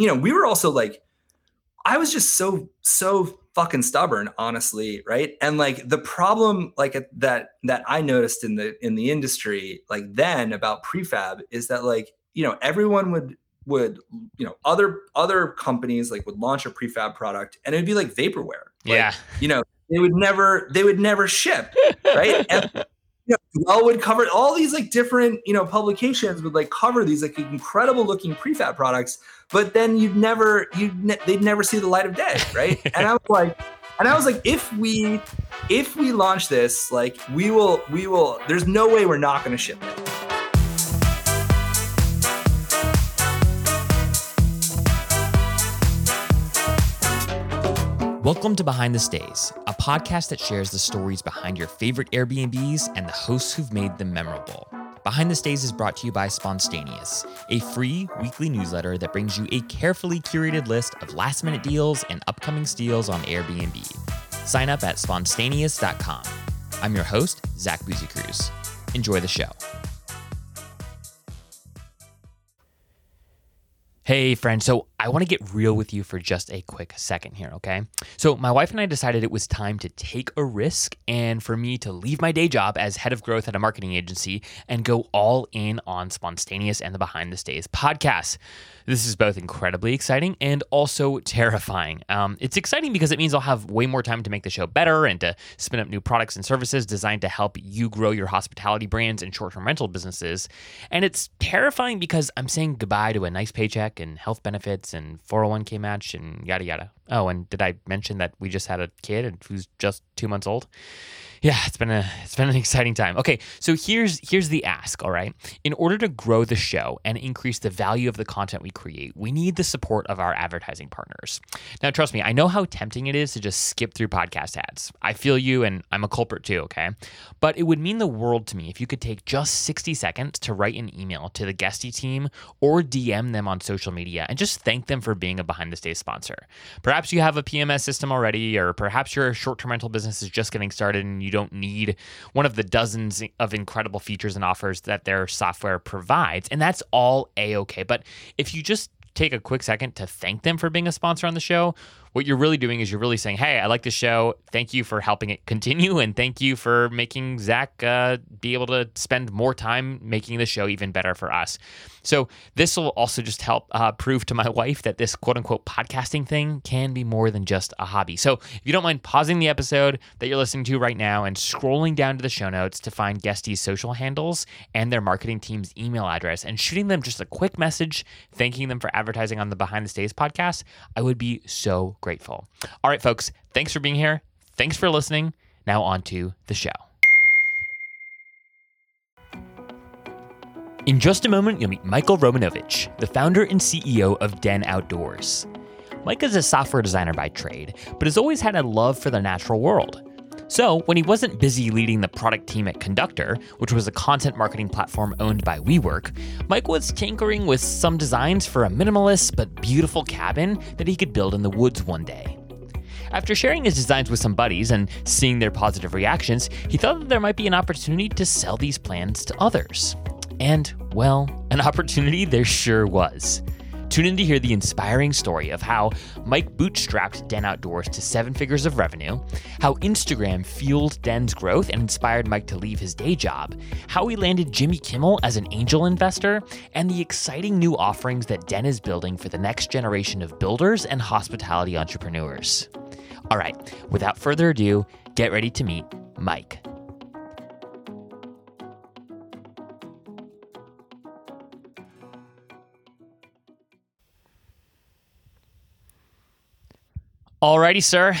you know, we were also like, I was just so, so fucking stubborn, honestly. Right. And like the problem, like that, that I noticed in the, in the industry, like then about prefab is that like, you know, everyone would, would, you know, other, other companies like would launch a prefab product and it'd be like vaporware. Like, yeah. You know, they would never, they would never ship. Right. and, you know, Dwell would cover all these like different, you know, publications would like cover these like incredible looking prefab products, but then you'd never, you ne- they'd never see the light of day, right? and I was like, and I was like, if we, if we launch this, like we will, we will. There's no way we're not going to ship it. Welcome to Behind the Stays, a podcast that shares the stories behind your favorite Airbnbs and the hosts who've made them memorable. Behind the Stays is brought to you by Spontaneous, a free weekly newsletter that brings you a carefully curated list of last minute deals and upcoming steals on Airbnb. Sign up at spontaneous.com. I'm your host, Zach Busekrus. Enjoy the show. Hey, friend. So I want to get real with you for just a quick second here, okay? So, my wife and I decided it was time to take a risk and for me to leave my day job as head of growth at a marketing agency and go all in on Spontaneous and the Behind the Stays podcast. This is both incredibly exciting and also terrifying. Um, it's exciting because it means I'll have way more time to make the show better and to spin up new products and services designed to help you grow your hospitality brands and short term rental businesses. And it's terrifying because I'm saying goodbye to a nice paycheck and health benefits and 401k match and yada yada. Oh, and did I mention that we just had a kid who's just two months old? Yeah, it's been a it's been an exciting time. Okay, so here's here's the ask, all right? In order to grow the show and increase the value of the content we create, we need the support of our advertising partners. Now, trust me, I know how tempting it is to just skip through podcast ads. I feel you and I'm a culprit too, okay? But it would mean the world to me if you could take just 60 seconds to write an email to the Guesty team or DM them on social media and just thank them for being a behind the Stays sponsor. Perhaps you have a PMS system already or perhaps your short-term rental business is just getting started and you don't need one of the dozens of incredible features and offers that their software provides. And that's all a okay. But if you just take a quick second to thank them for being a sponsor on the show, what you're really doing is you're really saying, "Hey, I like the show. Thank you for helping it continue, and thank you for making Zach uh, be able to spend more time making the show even better for us." So this will also just help uh, prove to my wife that this quote unquote podcasting thing can be more than just a hobby. So if you don't mind pausing the episode that you're listening to right now and scrolling down to the show notes to find Guesty's social handles and their marketing team's email address and shooting them just a quick message thanking them for advertising on the Behind the Stays podcast, I would be so grateful. All right, folks, thanks for being here. Thanks for listening. Now, on to the show. In just a moment, you'll meet Michael Romanovich, the founder and CEO of Den Outdoors. Mike is a software designer by trade, but has always had a love for the natural world. So, when he wasn't busy leading the product team at Conductor, which was a content marketing platform owned by WeWork, Mike was tinkering with some designs for a minimalist but beautiful cabin that he could build in the woods one day. After sharing his designs with some buddies and seeing their positive reactions, he thought that there might be an opportunity to sell these plans to others. And, well, an opportunity there sure was. Tune in to hear the inspiring story of how Mike bootstrapped Den Outdoors to seven figures of revenue, how Instagram fueled Den's growth and inspired Mike to leave his day job, how he landed Jimmy Kimmel as an angel investor, and the exciting new offerings that Den is building for the next generation of builders and hospitality entrepreneurs. All right, without further ado, get ready to meet Mike. Alrighty, sir.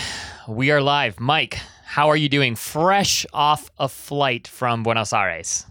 We are live. Mike, how are you doing? Fresh off a flight from Buenos Aires.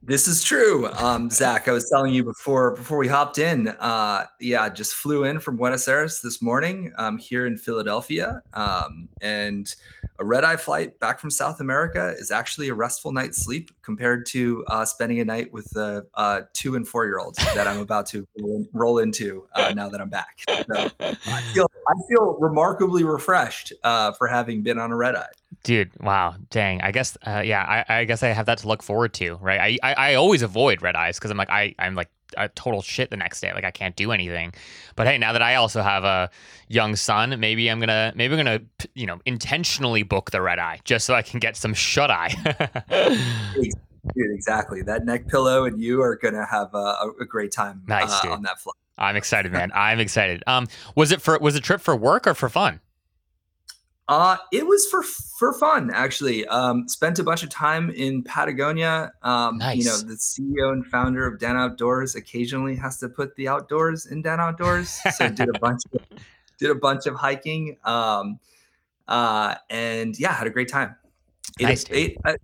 This is true, um, Zach. I was telling you before before we hopped in. Uh, yeah, just flew in from Buenos Aires this morning um, here in Philadelphia, um, and a red eye flight back from South America is actually a restful night's sleep compared to uh, spending a night with the uh, two and four year olds that I'm about to roll into uh, now that I'm back. So I feel I feel remarkably refreshed uh, for having been on a red eye. Dude, wow, dang. I guess, uh, yeah, I, I, guess I have that to look forward to, right? I, I, I always avoid red eyes because I'm like, I, I'm like a total shit the next day. Like I can't do anything. But hey, now that I also have a young son, maybe I'm gonna maybe I'm gonna you know intentionally book the red eye just so I can get some shut eye. Dude, exactly. That neck pillow and you are gonna have a, a great time nice, uh, on that flight. I'm excited, man. I'm excited. Um, was it for was it trip for work or for fun? Uh, it was for for fun actually. Um, spent a bunch of time in Patagonia. Um, nice. You know, the CEO and founder of Den Outdoors occasionally has to put the outdoors in Den Outdoors, so did a bunch of did a bunch of hiking. Um, uh, and yeah, had a great time. Ate, nice, ate a,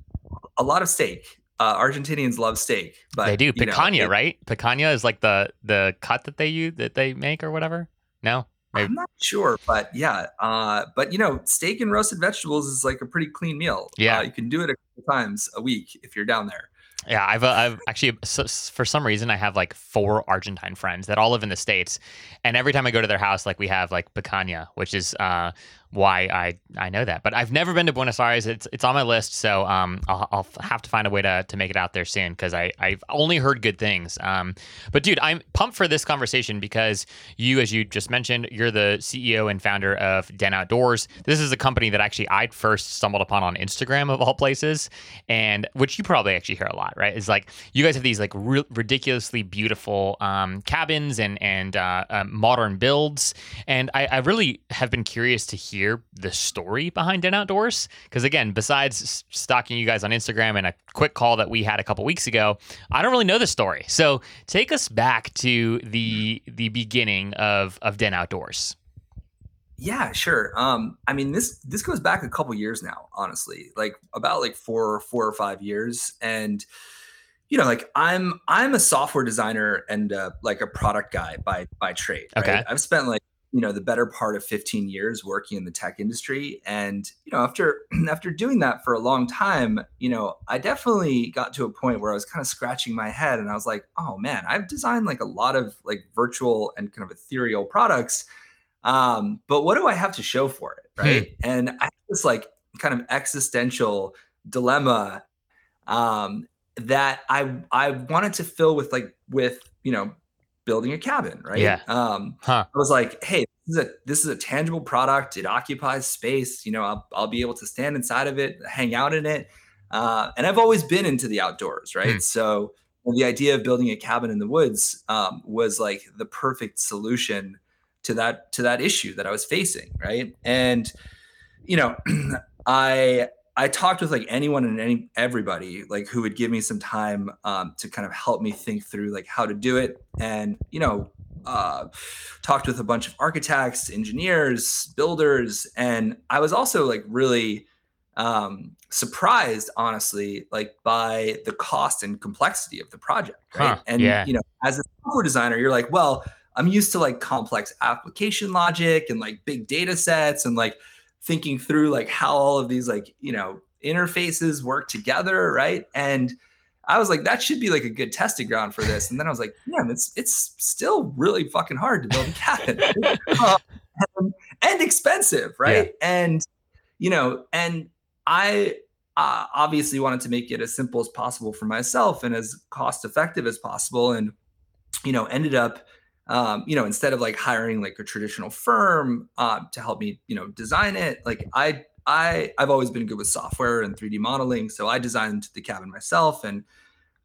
a, lot of steak. Uh, Argentinians love steak, but they do picanha, you know, it, right? Picanha is like the the cut that they use that they make or whatever. No, Maybe. I'm not sure, but yeah. Uh, but you know, steak and roasted vegetables is like a pretty clean meal. Yeah, uh, you can do it a couple times a week if you're down there. Yeah, I've uh, I've actually so, for some reason I have like four Argentine friends that all live in the states, and every time I go to their house, like we have like picanha, which is uh, why I I know that. But I've never been to Buenos Aires. It's it's on my list, so um, I'll, I'll have to find a way to, to make it out there soon because I I've only heard good things. Um, but dude, I'm pumped for this conversation because you, as you just mentioned, you're the CEO and founder of Den Outdoors. This is a company that actually I first stumbled upon on Instagram of all places, and which you probably actually hear a lot, right? Is like you guys have these like re- ridiculously beautiful um, cabins and and uh, uh, modern builds, and I, I really have been curious to hear hear the story behind Den Outdoors. Because again, besides stalking you guys on Instagram and a quick call that we had a couple weeks ago, I don't really know the story. So take us back to the the beginning of of Den Outdoors. Yeah, sure. Um, I mean this this goes back a couple years now, honestly, like about like four four or five years, and you know like i'm i'm a software designer and uh, like a product guy by by trade right? okay i've spent like you know the better part of 15 years working in the tech industry and you know after after doing that for a long time you know i definitely got to a point where i was kind of scratching my head and i was like oh man i've designed like a lot of like virtual and kind of ethereal products um but what do i have to show for it hmm. right hmm. and i had this like kind of existential dilemma um that i i wanted to fill with like with you know building a cabin, right? Yeah. Um, huh. I was like, hey, this is a this is a tangible product. It occupies space. You know, I'll I'll be able to stand inside of it, hang out in it. Uh, and I've always been into the outdoors, right? Hmm. So the idea of building a cabin in the woods um, was like the perfect solution to that to that issue that I was facing, right? And you know, I I talked with like anyone and any everybody like who would give me some time um, to kind of help me think through like how to do it, and you know, uh, talked with a bunch of architects, engineers, builders, and I was also like really um, surprised, honestly, like by the cost and complexity of the project, right? Huh, and yeah. you know, as a software designer, you're like, well, I'm used to like complex application logic and like big data sets and like thinking through like how all of these like you know interfaces work together right? And i was like that should be like a good testing ground for this. And then i was like man it's it's still really fucking hard to build a cabin um, and expensive right? Yeah. and you know and i uh, obviously wanted to make it as simple as possible for myself and as cost effective as possible and you know ended up um, you know, instead of like hiring like a traditional firm uh, to help me, you know, design it, like I, I, I've always been good with software and 3D modeling, so I designed the cabin myself and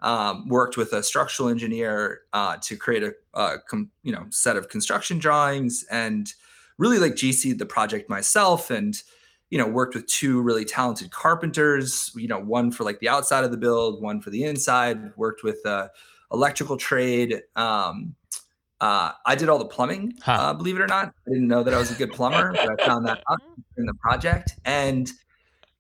um, worked with a structural engineer uh, to create a, a com, you know set of construction drawings and really like GC the project myself and you know worked with two really talented carpenters you know one for like the outside of the build one for the inside worked with a electrical trade um, uh, I did all the plumbing, huh. uh, believe it or not. I didn't know that I was a good plumber, but I found that out in the project. And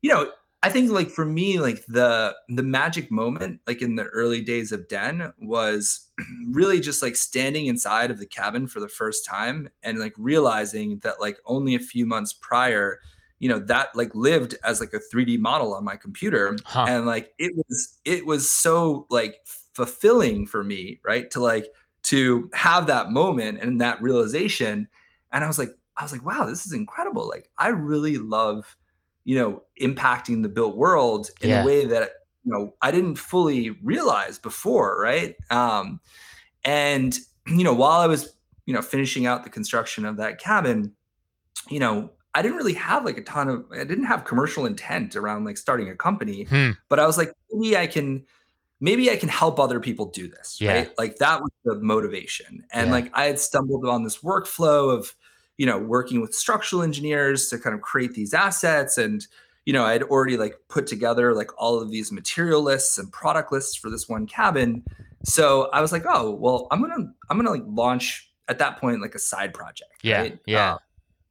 you know, I think like for me, like the the magic moment, like in the early days of Den, was really just like standing inside of the cabin for the first time and like realizing that like only a few months prior, you know, that like lived as like a 3D model on my computer, huh. and like it was it was so like fulfilling for me, right? To like to have that moment and that realization. And I was like, I was like, wow, this is incredible. Like, I really love, you know, impacting the built world in yeah. a way that, you know, I didn't fully realize before. Right. Um, and you know, while I was you know finishing out the construction of that cabin, you know, I didn't really have like a ton of I didn't have commercial intent around like starting a company, Hmm. but I was like, maybe I can maybe I can help other people do this, Yeah. right? Like that was the motivation. And Yeah. like I had stumbled on this workflow of, you know, working with structural engineers to kind of create these assets and you know, I had already like put together like all of these material lists and product lists for this one cabin. So I was like, oh, well, I'm gonna I'm gonna like launch at that point like a side project. Yeah, right? yeah. Uh,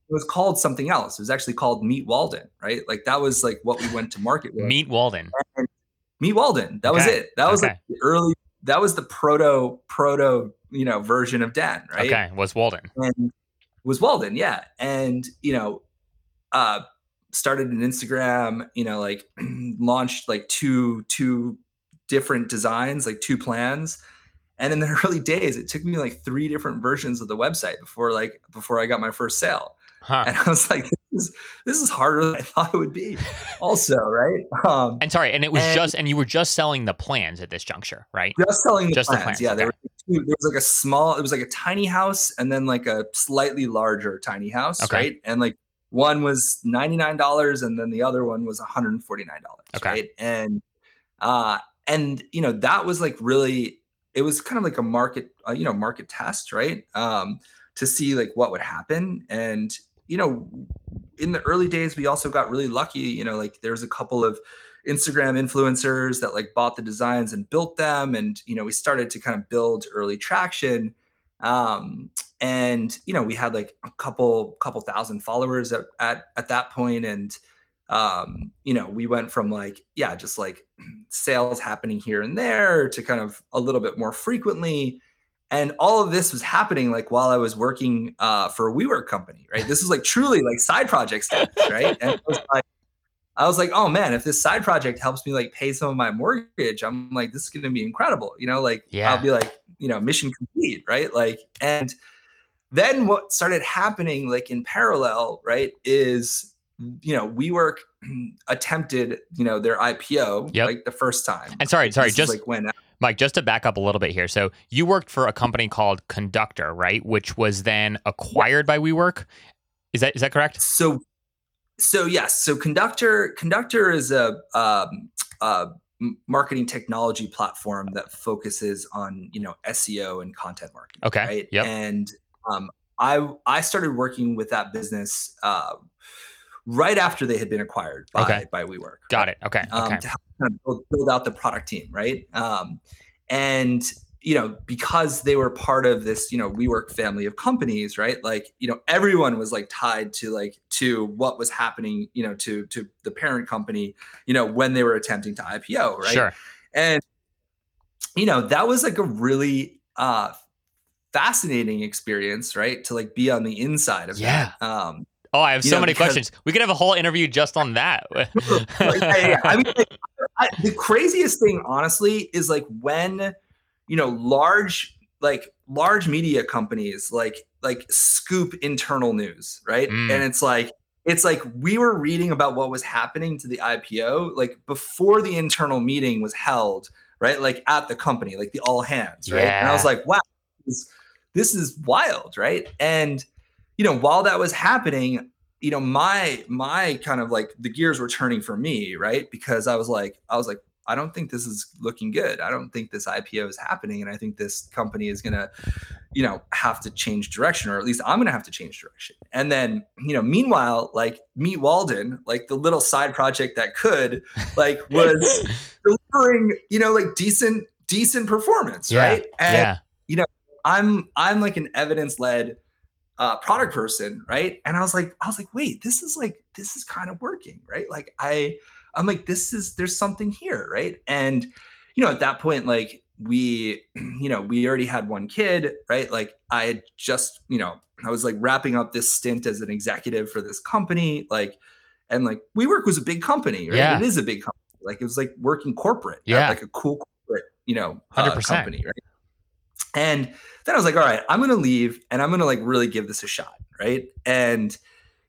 it was called something else. It was actually called Meet Walden, right? Like that was like what we went to market with. Meet Walden. Meet Walden. That was it. That was okay. like the early. That was the proto proto you know version of Dan, right? Okay, was Walden. And was Walden, yeah. And you know, uh, started an Instagram. You know, like launched like two two different designs, like two plans. And in the early days, it took me like three different versions of the website before like before I got my first sale. Huh. And I was like, this is this is harder than I thought it would be. Also, right? Um, And sorry, and it was And- just and you were just selling the plans at this juncture, right? just selling the Just the plans. plans, Yeah, there, were two, there was like a small, it was like a tiny house and then like a slightly larger tiny house, Okay. right? And like one was ninety nine dollars and then the other one was one hundred and forty nine dollars, Okay. right? And uh, and you know that was like really, it was kind of like a market, uh, you know, market test, right? Um, to see like what would happen and you know in the early days we also got really lucky you know like there's a couple of instagram influencers that like bought the designs and built them and you know we started to kind of build early traction. Um and you know we had like a couple couple thousand followers at at, at that point and um you know we went from like yeah just like sales happening here and there to kind of a little bit more frequently and all of this was happening like while I was working uh, for a WeWork company, right? This is like truly like side project stuff, right? And I was like, I was like, oh man, if this side project helps me like pay some of my mortgage, I'm like, this is gonna be incredible, you know? Like, Yeah. I'll be like, you know, mission complete, right? Like, and then what started happening, like in parallel, right, is you know, WeWork attempted, you know, their IPO Yep. like the first time. And sorry, sorry, This just like when Mike, just to back up a little bit here. So you worked for a company called Conductor, right? Which was then acquired by WeWork. Is that is that correct? so so yes so conductor conductor is a um, m- marketing technology platform that focuses on you know seo and content marketing Okay, right yep. and um, i i started working with that business uh, right after they had been acquired by Okay. by WeWork. Got it. Okay. Um, Okay. to help kind of build, build out the product team, right? Um, and you know, because they were part of this, you know, WeWork family of companies, right? Like, you know, everyone was like tied to like to what was happening, you know, to to the parent company, you know, when they were attempting to IPO, right? Sure. And you know, that was like a really uh fascinating experience, right? To like be on the inside of Yeah. that. Um Oh, I have so know, many questions. We could have a whole interview just on that. Yeah, yeah. I mean, like, I, the craziest thing, honestly, is like when you know large, like large media companies, like like scoop internal news, right? Mm. And it's like it's like we were reading about what was happening to the IPO like before the internal meeting was held, right? Like at the company, like the all hands, right? And I was like, wow, this, this is wild, right? And you know, while that was happening, you know, my my kind of like the gears were turning for me, right? Because I was like, I was like, I don't think this is looking good. I don't think this IPO is happening, and I think this company is gonna, you know, have to change direction, or at least I'm gonna have to change direction. And then, you know, meanwhile, like Meet Walden, like the little side project that could, like, was delivering, you know, like decent decent performance, Yeah, right? And yeah. You know, I'm I'm like an evidence led uh, product person, right? And I was like, I was like, wait, this is like this is kind of working, right? Like I I'm like, this is there's something here, right? And you know, at that point, like we, you know, we already had one kid, right? Like I had just, you know, I was like wrapping up this stint as an executive for this company, like, and like WeWork was a big company, right? Yeah. It is a big company. Like it was like working corporate, at, Yeah. like a cool corporate, you know, uh, 100%. company, right? And then I was like, all right, I'm gonna leave and I'm gonna like really give this a shot, right? And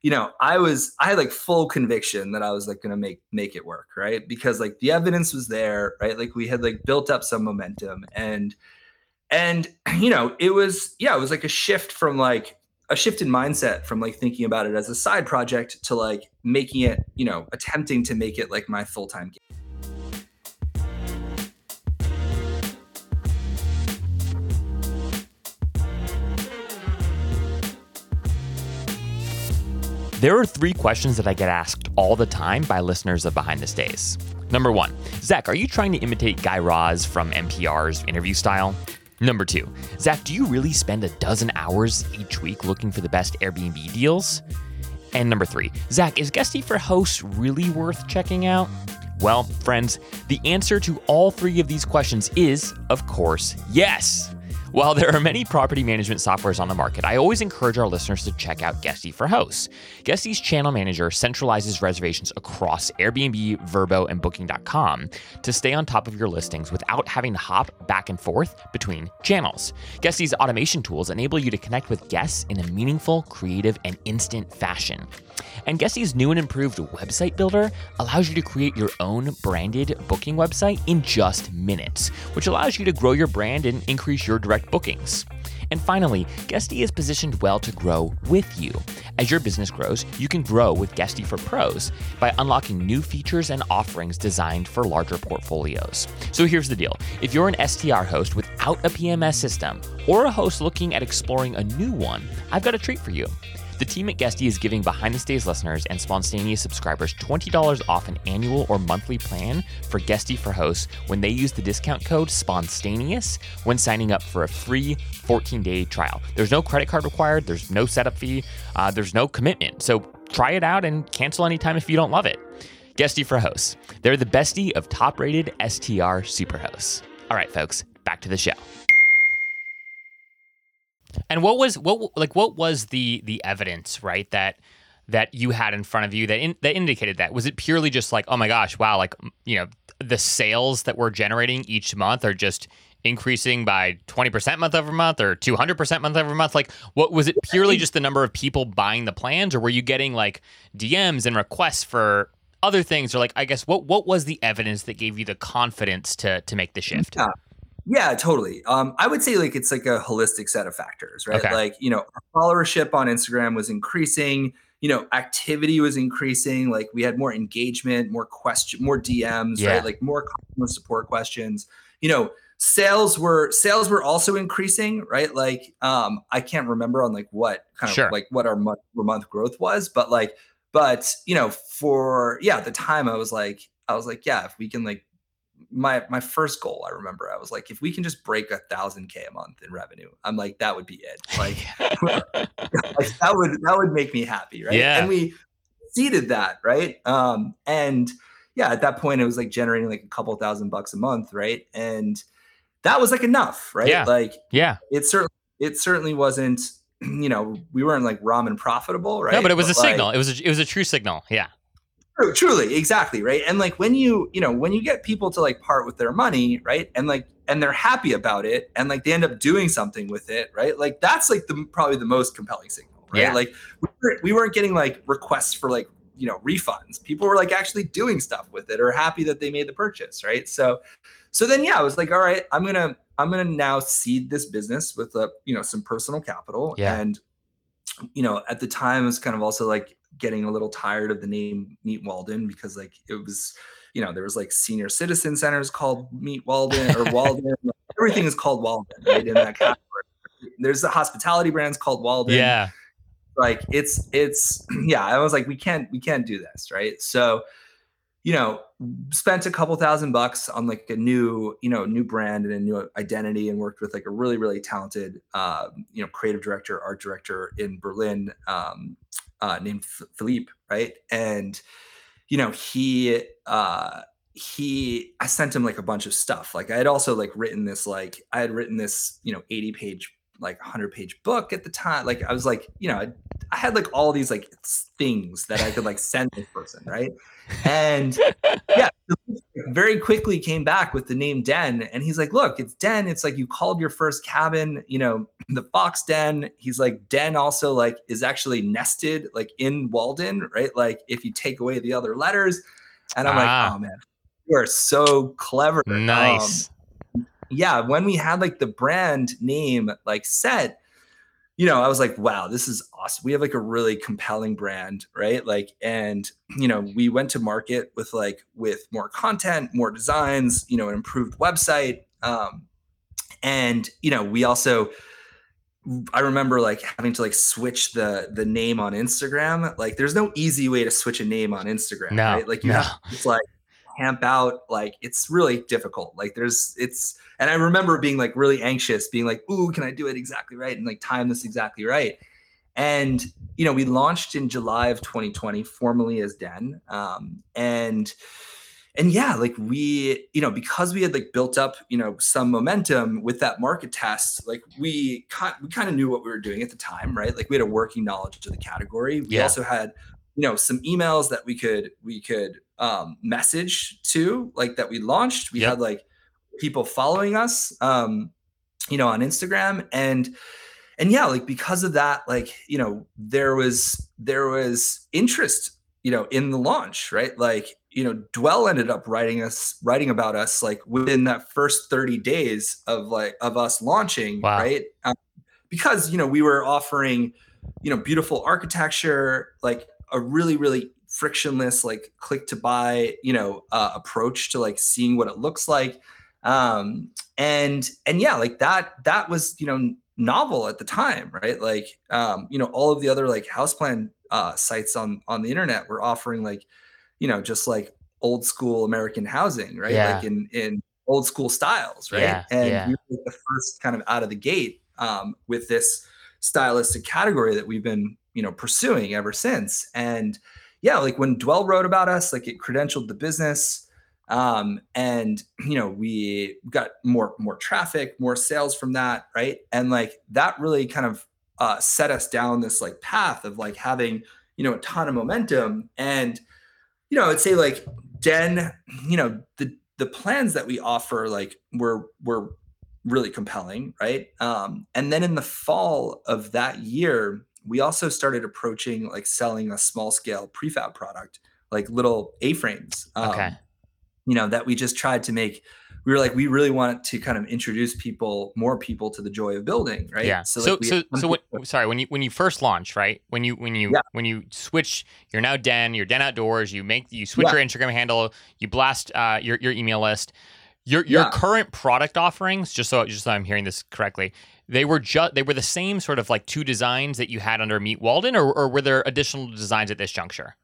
you know, I was I had like full conviction that I was like gonna make make it work, right? Because like the evidence was there, right? Like we had like built up some momentum and and you know, it was yeah, it was like a shift from like a shift in mindset from like thinking about it as a side project to like making it, you know, attempting to make it like my full time. There are three questions that I get asked all the time by listeners of Behind the Stays. Number one, Zach, are you trying to imitate Guy Raz from NPR's interview style? Number two, Zach, do you really spend a dozen hours each week looking for the best Airbnb deals? And number three, Zach, is Guesty for Hosts really worth checking out? Well, friends, the answer to all three of these questions is, of course, yes. While there are many property management softwares on the market, I always encourage our listeners to check out Guesty for Hosts. Guesty's channel manager centralizes reservations across Airbnb, Vrbo, and Booking.com to stay on top of your listings without having to hop back and forth between channels. Guesty's automation tools enable you to connect with guests in a meaningful, creative, and instant fashion. And Guesty's new and improved website builder allows you to create your own branded booking website in just minutes, which allows you to grow your brand and increase your direct bookings. And finally, Guesty is positioned well to grow with you. As your business grows, you can grow with Guesty for Pros by unlocking new features and offerings designed for larger portfolios. So here's the deal if you're an STR host without a PMS system, or a host looking at exploring a new one, I've got a treat for you. The team at Guesty is giving Behind the Stays listeners and Spontaneous subscribers $20 off an annual or monthly plan for Guesty for hosts when they use the discount code Spontaneous when signing up for a free 14 day trial. There's no credit card required, there's no setup fee, uh, there's no commitment. So try it out and cancel anytime if you don't love it. Guesty for hosts. They're the bestie of top rated STR superhosts. All right, folks, back to the show. And what was what like what was the the evidence, right? That that you had in front of you that in, that indicated that was it purely just like oh my gosh wow like you know the sales that we're generating each month are just increasing by 20% month over month or 200% month over month like what was it purely just the number of people buying the plans or were you getting like DMs and requests for other things or like I guess what what was the evidence that gave you the confidence to to make the shift yeah. Yeah, totally. Um, I would say like it's like a holistic set of factors, right? Okay. Like, you know, followership on Instagram was increasing, you know, activity was increasing, like we had more engagement, more question, more DMs, Yeah. right? Like more customer support questions. You know, sales were sales were also increasing, right? Like um I can't remember on like what kind of like what our month month growth was, but like but you know, for yeah, at the time I was like I was like, yeah, if we can like my my first goal, I remember I was like, if we can just break a thousand K a month in revenue, I'm like, that would be it. Like, like that would that would make me happy, right? Yeah. And we exceeded that, right? Um, and yeah, at that point it was like generating like a couple thousand bucks a month, right? And that was like enough, right? Yeah. Like yeah it certainly it certainly wasn't, you know, we weren't like ramen profitable, right? no but it was a like- signal it was a, it was a true signal yeah True, truly, exactly, right? And like when you, you know, when you get people to like part with their money, right? And like and they're happy about it and like they end up doing something with it, right? Like that's like the probably the most compelling signal, right? Yeah. Like we weren't, we weren't getting like requests for like, you know, refunds. People were like actually doing stuff with it or happy that they made the purchase, right? So so then yeah, I was like, all right, I'm going to I'm going to now seed this business with a, you know, some personal capital Yeah. and you know, at the time I was kind of also like getting a little tired of the name Meet Walden because like it was, you know, there was like senior citizen centers called Meet Walden or Walden. everything is called Walden, right? In that category. There's the hospitality brands called Walden. yeah Like it's it's yeah, I was like, we can't we can't do this, right? So, you know, spent a couple thousand bucks on like a new, you know, new brand and a new identity and worked with like a really, really talented um, you know, creative director, art director in Berlin, um, uh, named Philippe, right? And you know, he uh he I sent him like a bunch of stuff. Like I had also like written this like I had written this, you know, 80 page like 100 page book at the time. Like I was like, you know, I, I had like all these like things that I could like send this person, right? And yeah, very quickly came back with the name Den. And he's like, look, it's Den. It's like you called your first cabin, you know, the Fox Den. He's like, Den also like is actually nested like in Walden, right? Like if you take away the other letters. And I'm Ah. like, oh man, you are so clever. Um, nice yeah, when we had like the brand name like set, you know, I was like, wow, this is awesome. We have like a really compelling brand, right? Like, and you know, we went to market with like with more content, more designs, you know, an improved website. Um, and you know, we also I remember like having to like switch the the name on Instagram. Like there's no easy way to switch a name on Instagram, no, right? Like you no. have to like camp out. Like it's really difficult. Like there's it's and I remember being like really anxious, being like, ooh, can I do it exactly right? And like time this exactly right. And you know, we launched in July of 2020, formally as Den. Um, and and yeah, like we, you know, because we had like built up, you know, some momentum with that market test, like we kind we kind of knew what we were doing at the time, right? Like we had a working knowledge of the category. We Yeah. also had, you know, some emails that we could we could um message to, like that we launched. We Yep. had like people following us um, you know, on Instagram and and yeah, like because of that, like, you know, there was there was interest, you know, in the launch, right? Like, you know, Dwell ended up writing us writing about us like within that first 30 days of like of us launching, Wow. right? Um, because, you know, we were offering, you know, beautiful architecture, like a really really frictionless like click to buy, you know, uh, approach to like seeing what it looks like um and and yeah like that that was you know novel at the time right like um you know all of the other like house plan uh sites on on the internet were offering like you know just like old school american housing right Yeah. like in in old school styles right Yeah, and yeah. we were the first kind of out of the gate um with this stylistic category that we've been you know pursuing ever since. And yeah like when dwell wrote about us like it credentialed the business um and you know we got more more traffic more sales from that right? And like that really kind of uh set us down this like path of like having you know a ton of momentum. And you know i'd say like den you know the the plans that we offer like were were really compelling right? Um and then in the fall of that year we also started approaching like selling a small scale prefab product like little a-frames um, Okay. you know that we just tried to make we were like we really want to kind of introduce people more people to the joy of building right Yeah. So like, so so, when, sorry when you when you first launch right when you when you Yeah. when you switch you're now Den you're Den Outdoors you make you switch Yeah. your Instagram handle you blast uh, your your email list your your Yeah. current product offerings just so just so I'm hearing this correctly they were just they were the same sort of like two designs that you had under Meet Walden or, or were there additional designs at this juncture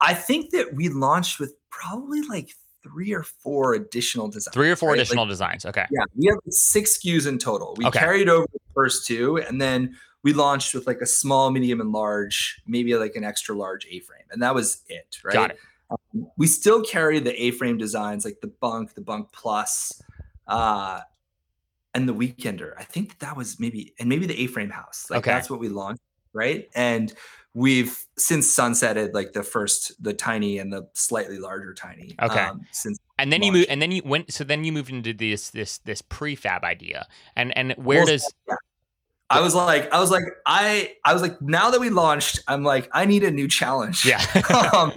i think that we launched with probably like three or four additional designs three or four right? Like, additional designs okay Yeah, we have six SKUs in total. We Okay. carried over the first two, and then we launched with like a small, medium, and large, maybe like an extra large A-frame, and that was it. Right. got it Um, we still carry the A-frame designs like the Bunk, the Bunk Plus, uh, and the Weekender. I think that, that was maybe, and maybe the A-frame house. Like Okay. that's what we launched, right? And we've since sunsetted like the first, the tiny and the slightly larger tiny. Okay. Um, since and then you move and then you went so then you moved into this this this prefab idea and and where Well, does yeah. I was like, I was like, I, I was like, now that we launched, I'm like, I need a new challenge. yeah um,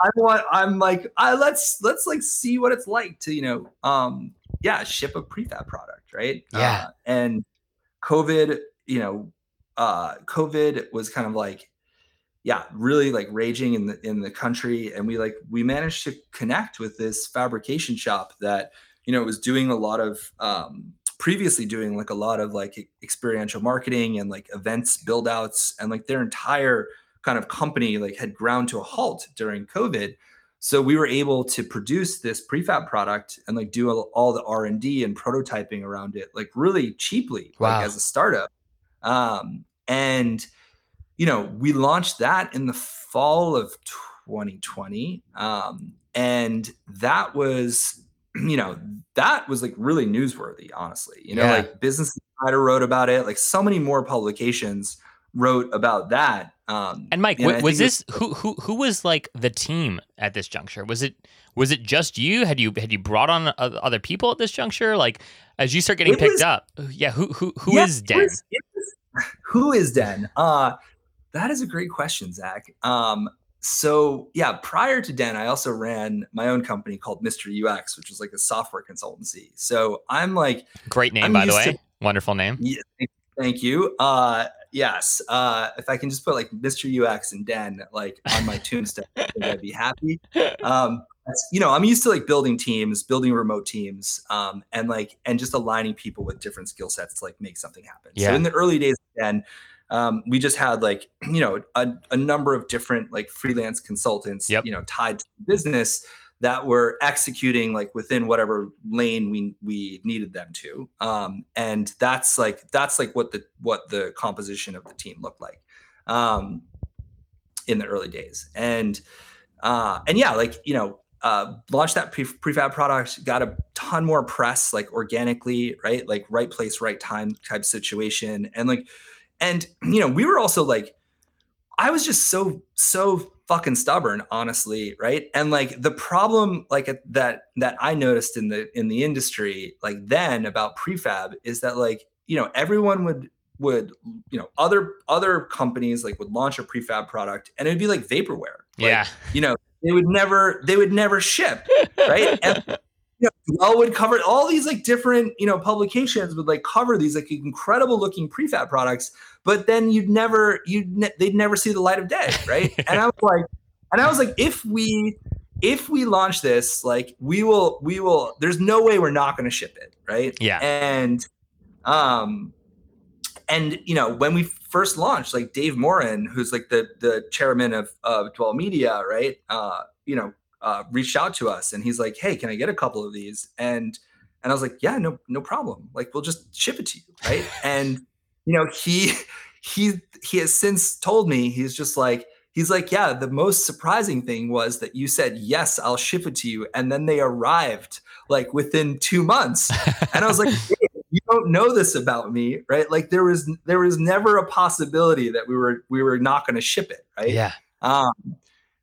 I want, I'm like, I let's let's like see what it's like to, you know, um, yeah, ship a prefab product, right? Yeah. Uh, and COVID, you know, uh, COVID was kind of like, yeah, really like raging in the in the country, and we like we managed to connect with this fabrication shop that you know was doing a lot of um, previously doing like a lot of like experiential marketing and like events build outs and like their entire kind of company like had ground to a halt during covid so we were able to produce this prefab product and like do all all the r&d and prototyping around it like really cheaply Wow. like as a startup um, and you know we launched that in the fall of 2020 um, and that was you know that was like really newsworthy honestly you know Yeah. like business insider wrote about it like so many more publications wrote about that um and mike and wa- was this who who who was like the team at this juncture was it was it just you had you had you brought on other people at this juncture like as you start getting picked was- up yeah who who who Yeah, is it was- it was- who is Den? Uh, that is a great question, Zach. Um, so yeah, prior to Den, I also ran my own company called Mr. UX, which was like a software consultancy. So I'm like, great name, I'm by the way. To, Wonderful name. Yeah, thank you. Uh, yes. Uh, if I can just put like Mr. UX and Den like on my tombstone, I'd be happy. Um, you know, I'm used to like building teams, building remote teams, um, and like and just aligning people with different skill sets to like make something happen. Yeah. So in the early days, then um, we just had like you know a, a, number of different like freelance consultants, yep. you know, tied to the business that were executing like within whatever lane we we needed them to. Um, and that's like that's like what the what the composition of the team looked like um, in the early days. And uh, and yeah like you know uh, launched that pre- prefab product got a ton more press like organically right? Like right place right time type situation. And like and you know we were also like i was just so so fucking stubborn honestly right? And like the problem like that that i noticed in the in the industry like then about prefab is that like you know everyone would would you know other other companies like would launch a prefab product and it'd be like vaporware. Like, yeah. you know they would never they would never ship right? And you know, Dwell would cover all these like different you know publications would like cover these like incredible looking prefab products but then you'd never you'd ne- they'd never see the light of day right? And i was like and i was like if we if we launch this like we will we will there's no way we're not going to ship it right? Yeah. And um and you know when we first launched like dave morin who's like the the chairman of of dwell media right uh you know uh reached out to us and he's like hey can i get a couple of these and and i was like yeah no no problem like we'll just ship it to you right and you know, he he he has since told me he's just like he's like, yeah, the most surprising thing was that you said yes, I'll ship it to you, and then they arrived like within two months, and I was like. hey, you don't know this about me, right? Like there was there was never a possibility that we were we were not going to ship it, right? Yeah. Um,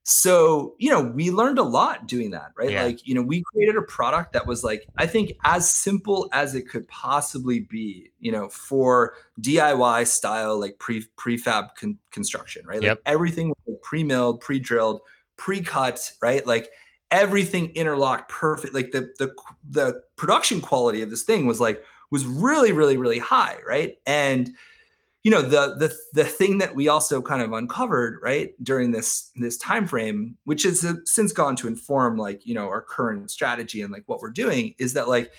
so you know we learned a lot doing that right yeah. like you know we created a product that was like i think as simple as it could possibly be you know for diy style like pre prefab con- construction right yep. like everything was like pre-milled pre-drilled pre-cut right like everything interlocked perfect like the the the production quality of this thing was like was really really really high right and you know the the the thing that we also kind of uncovered right during this this time frame which has since gone to inform like you know our current strategy and like what we're doing is that like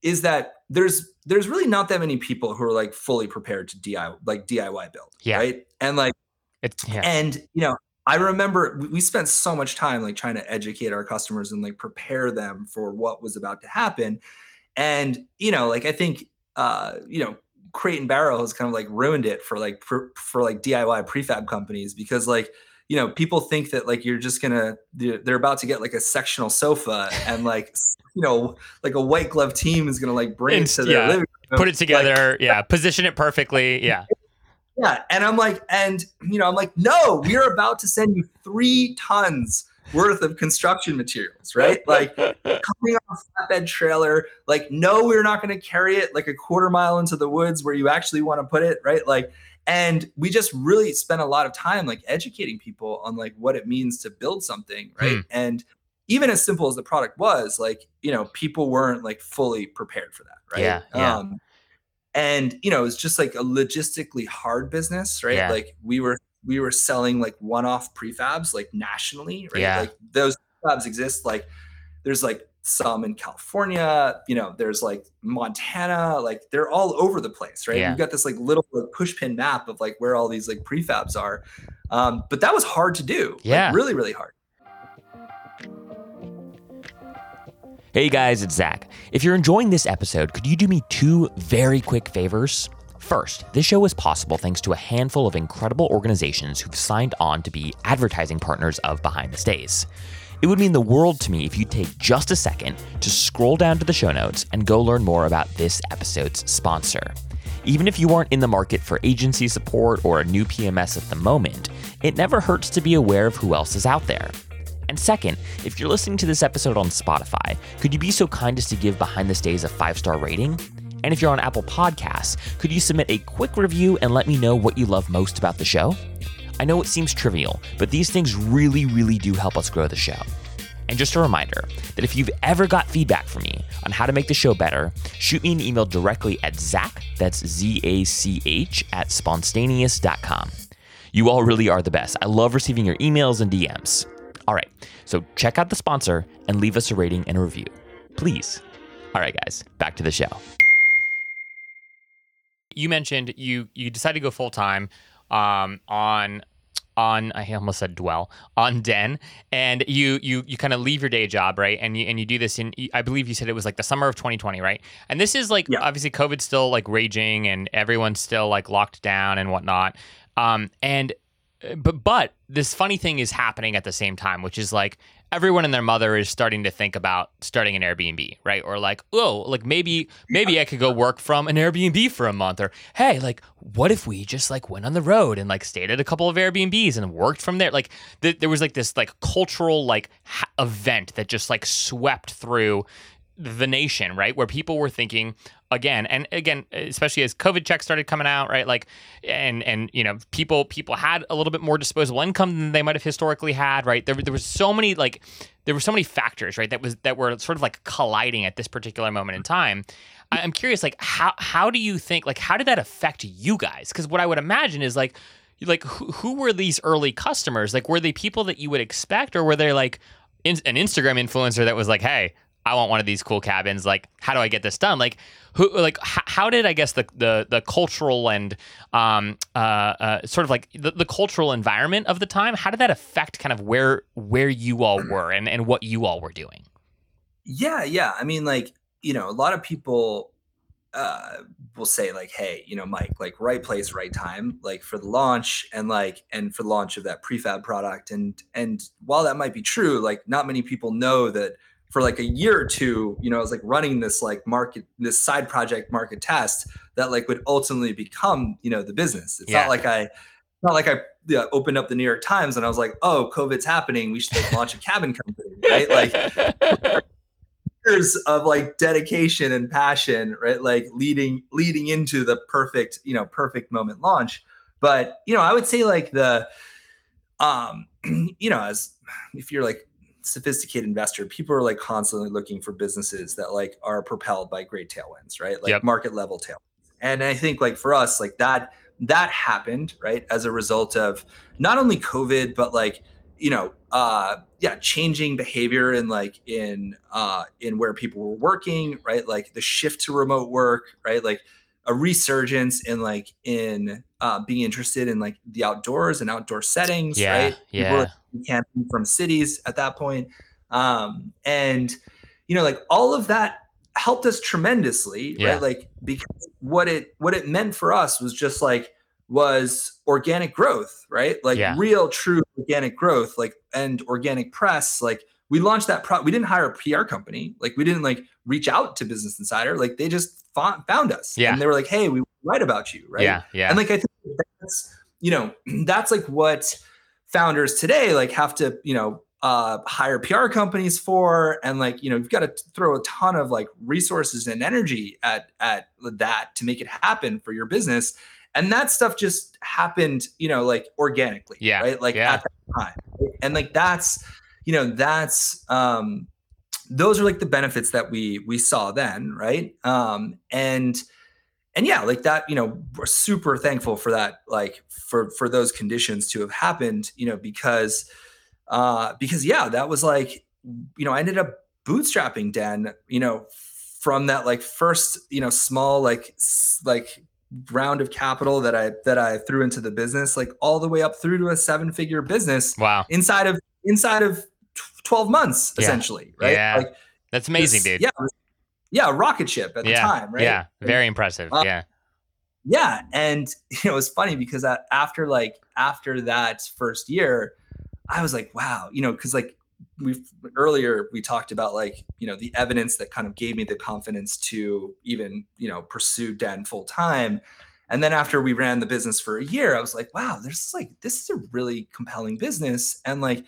is that there's there's really not that many people who are like fully prepared to DIY like DIY build yeah. right and like it's yeah. and you know I remember we spent so much time like trying to educate our customers and like prepare them for what was about to happen and you know like I think uh you know Crate and Barrel has kind of like ruined it for like for, for like DIY prefab companies because like you know people think that like you're just gonna they're about to get like a sectional sofa and like you know like a white glove team is gonna like bring it to their yeah. living room. put it together like, yeah position it perfectly yeah yeah and i'm like and you know i'm like no we are about to send you three tons worth of construction materials, right? Like coming off a flatbed trailer, like, no, we're not going to carry it like a quarter mile into the woods where you actually want to put it, right? Like, and we just really spent a lot of time like educating people on like what it means to build something, right? Hmm. And even as simple as the product was, like, you know, people weren't like fully prepared for that, right? Yeah. yeah. Um, and you know, it's just like a logistically hard business, right? Yeah. Like we were we were selling like one-off prefabs like nationally, right? Yeah. Like those prefabs exist. Like there's like some in California, you know, there's like Montana, like they're all over the place, right? Yeah. You've got this like little like, push pin map of like where all these like prefabs are. Um, but that was hard to do. Yeah. Like, really, really hard. Hey guys, it's Zach. If you're enjoying this episode, could you do me two very quick favors? First, this show is possible thanks to a handful of incredible organizations who've signed on to be advertising partners of Behind the Stays. It would mean the world to me if you'd take just a second to scroll down to the show notes and go learn more about this episode's sponsor. Even if you aren't in the market for agency support or a new PMS at the moment, it never hurts to be aware of who else is out there. And second, if you're listening to this episode on Spotify, could you be so kind as to give Behind the Stays a five star rating? And if you're on Apple Podcasts, could you submit a quick review and let me know what you love most about the show? I know it seems trivial, but these things really, really do help us grow the show. And just a reminder that if you've ever got feedback from me on how to make the show better, shoot me an email directly at Zach, that's Z A C H, at spontaneous.com. You all really are the best. I love receiving your emails and DMs. All right, so check out the sponsor and leave us a rating and a review. Please. All right, guys, back to the show. You mentioned you you decided to go full time um, on on I almost said dwell on Den, and you you you kind of leave your day job, right? And you and you do this in I believe you said it was like the summer of 2020, right? And this is like Yeah. obviously COVID's still like raging, and everyone's still like locked down and whatnot. Um, and but but this funny thing is happening at the same time, which is like everyone and their mother is starting to think about starting an Airbnb, right? Or like, oh, like maybe maybe I could go work from an Airbnb for a month, or hey, like what if we just like went on the road and like stayed at a couple of Airbnbs and worked from there? Like th- there was like this like cultural like ha- event that just like swept through the nation, right? Where people were thinking again, and again, especially as COVID checks started coming out, right? Like, and and you know, people people had a little bit more disposable income than they might have historically had, right? There there was so many like there were so many factors, right? That was that were sort of like colliding at this particular moment in time. I'm curious, like how how do you think like how did that affect you guys? Because what I would imagine is like like who, who were these early customers? Like were they people that you would expect, or were they like in, an Instagram influencer that was like, hey, I want one of these cool cabins. Like, how do I get this done? Like, who, like, h- how did I guess the the the cultural and um uh, uh sort of like the, the cultural environment of the time? How did that affect kind of where where you all were and and what you all were doing? Yeah, yeah. I mean, like, you know, a lot of people uh will say like, hey, you know, Mike, like right place, right time, like for the launch and like and for the launch of that prefab product. And and while that might be true, like not many people know that for like a year or two, you know, I was like running this like market, this side project market test that like would ultimately become, you know, the business. It's Yeah. not like I not like I yeah, opened up the New York Times and I was like, oh, COVID's happening. We should like launch a cabin company, right? Like years of like dedication and passion, right? Like leading leading into the perfect, you know, perfect moment launch. But you know, I would say like the um, you know, as if you're like sophisticated investor, people are like constantly looking for businesses that like are propelled by great tailwinds, right? Like Yep. market level tailwinds. And I think like for us, like that that happened, right, as a result of not only COVID, but like you know uh yeah changing behavior and like in uh in where people were working right like the shift to remote work right like a resurgence in like in uh being interested in like the outdoors and outdoor settings Yeah, right yeah. were camping from cities at that point um and you know like all of that helped us tremendously Yeah. right like because what it what it meant for us was just like was organic growth, right? Like Yeah. real, true organic growth, like and organic press. Like we launched that pro. We didn't hire a PR company. Like we didn't like reach out to Business Insider. Like they just fo- found us. Yeah. And they were like, "Hey, we write about you," right? Yeah, yeah. And like I think that's you know that's like what founders today like have to you know uh hire PR companies for and like you know you've got to throw a ton of like resources and energy at at that to make it happen for your business and that stuff just happened you know like organically Yeah, right like yeah. at that time and like that's you know that's um those are like the benefits that we we saw then right um and and yeah like that you know we're super thankful for that like for for those conditions to have happened you know because uh because yeah that was like you know i ended up bootstrapping den you know from that like first you know small like like round of capital that i that i threw into the business like all the way up through to a seven figure business wow. inside of inside of 12 months Yeah. essentially right Yeah. like That's amazing, this- dude. yeah yeah a rocket ship at the time right Yeah. Very impressive. Uh, yeah. yeah and you know it was funny because after like after that first year i was like wow you know because like we earlier we talked about like you know the evidence that kind of gave me the confidence to even you know pursue den full time and then after we ran the business for a year i was like wow there's like this is a really compelling business and like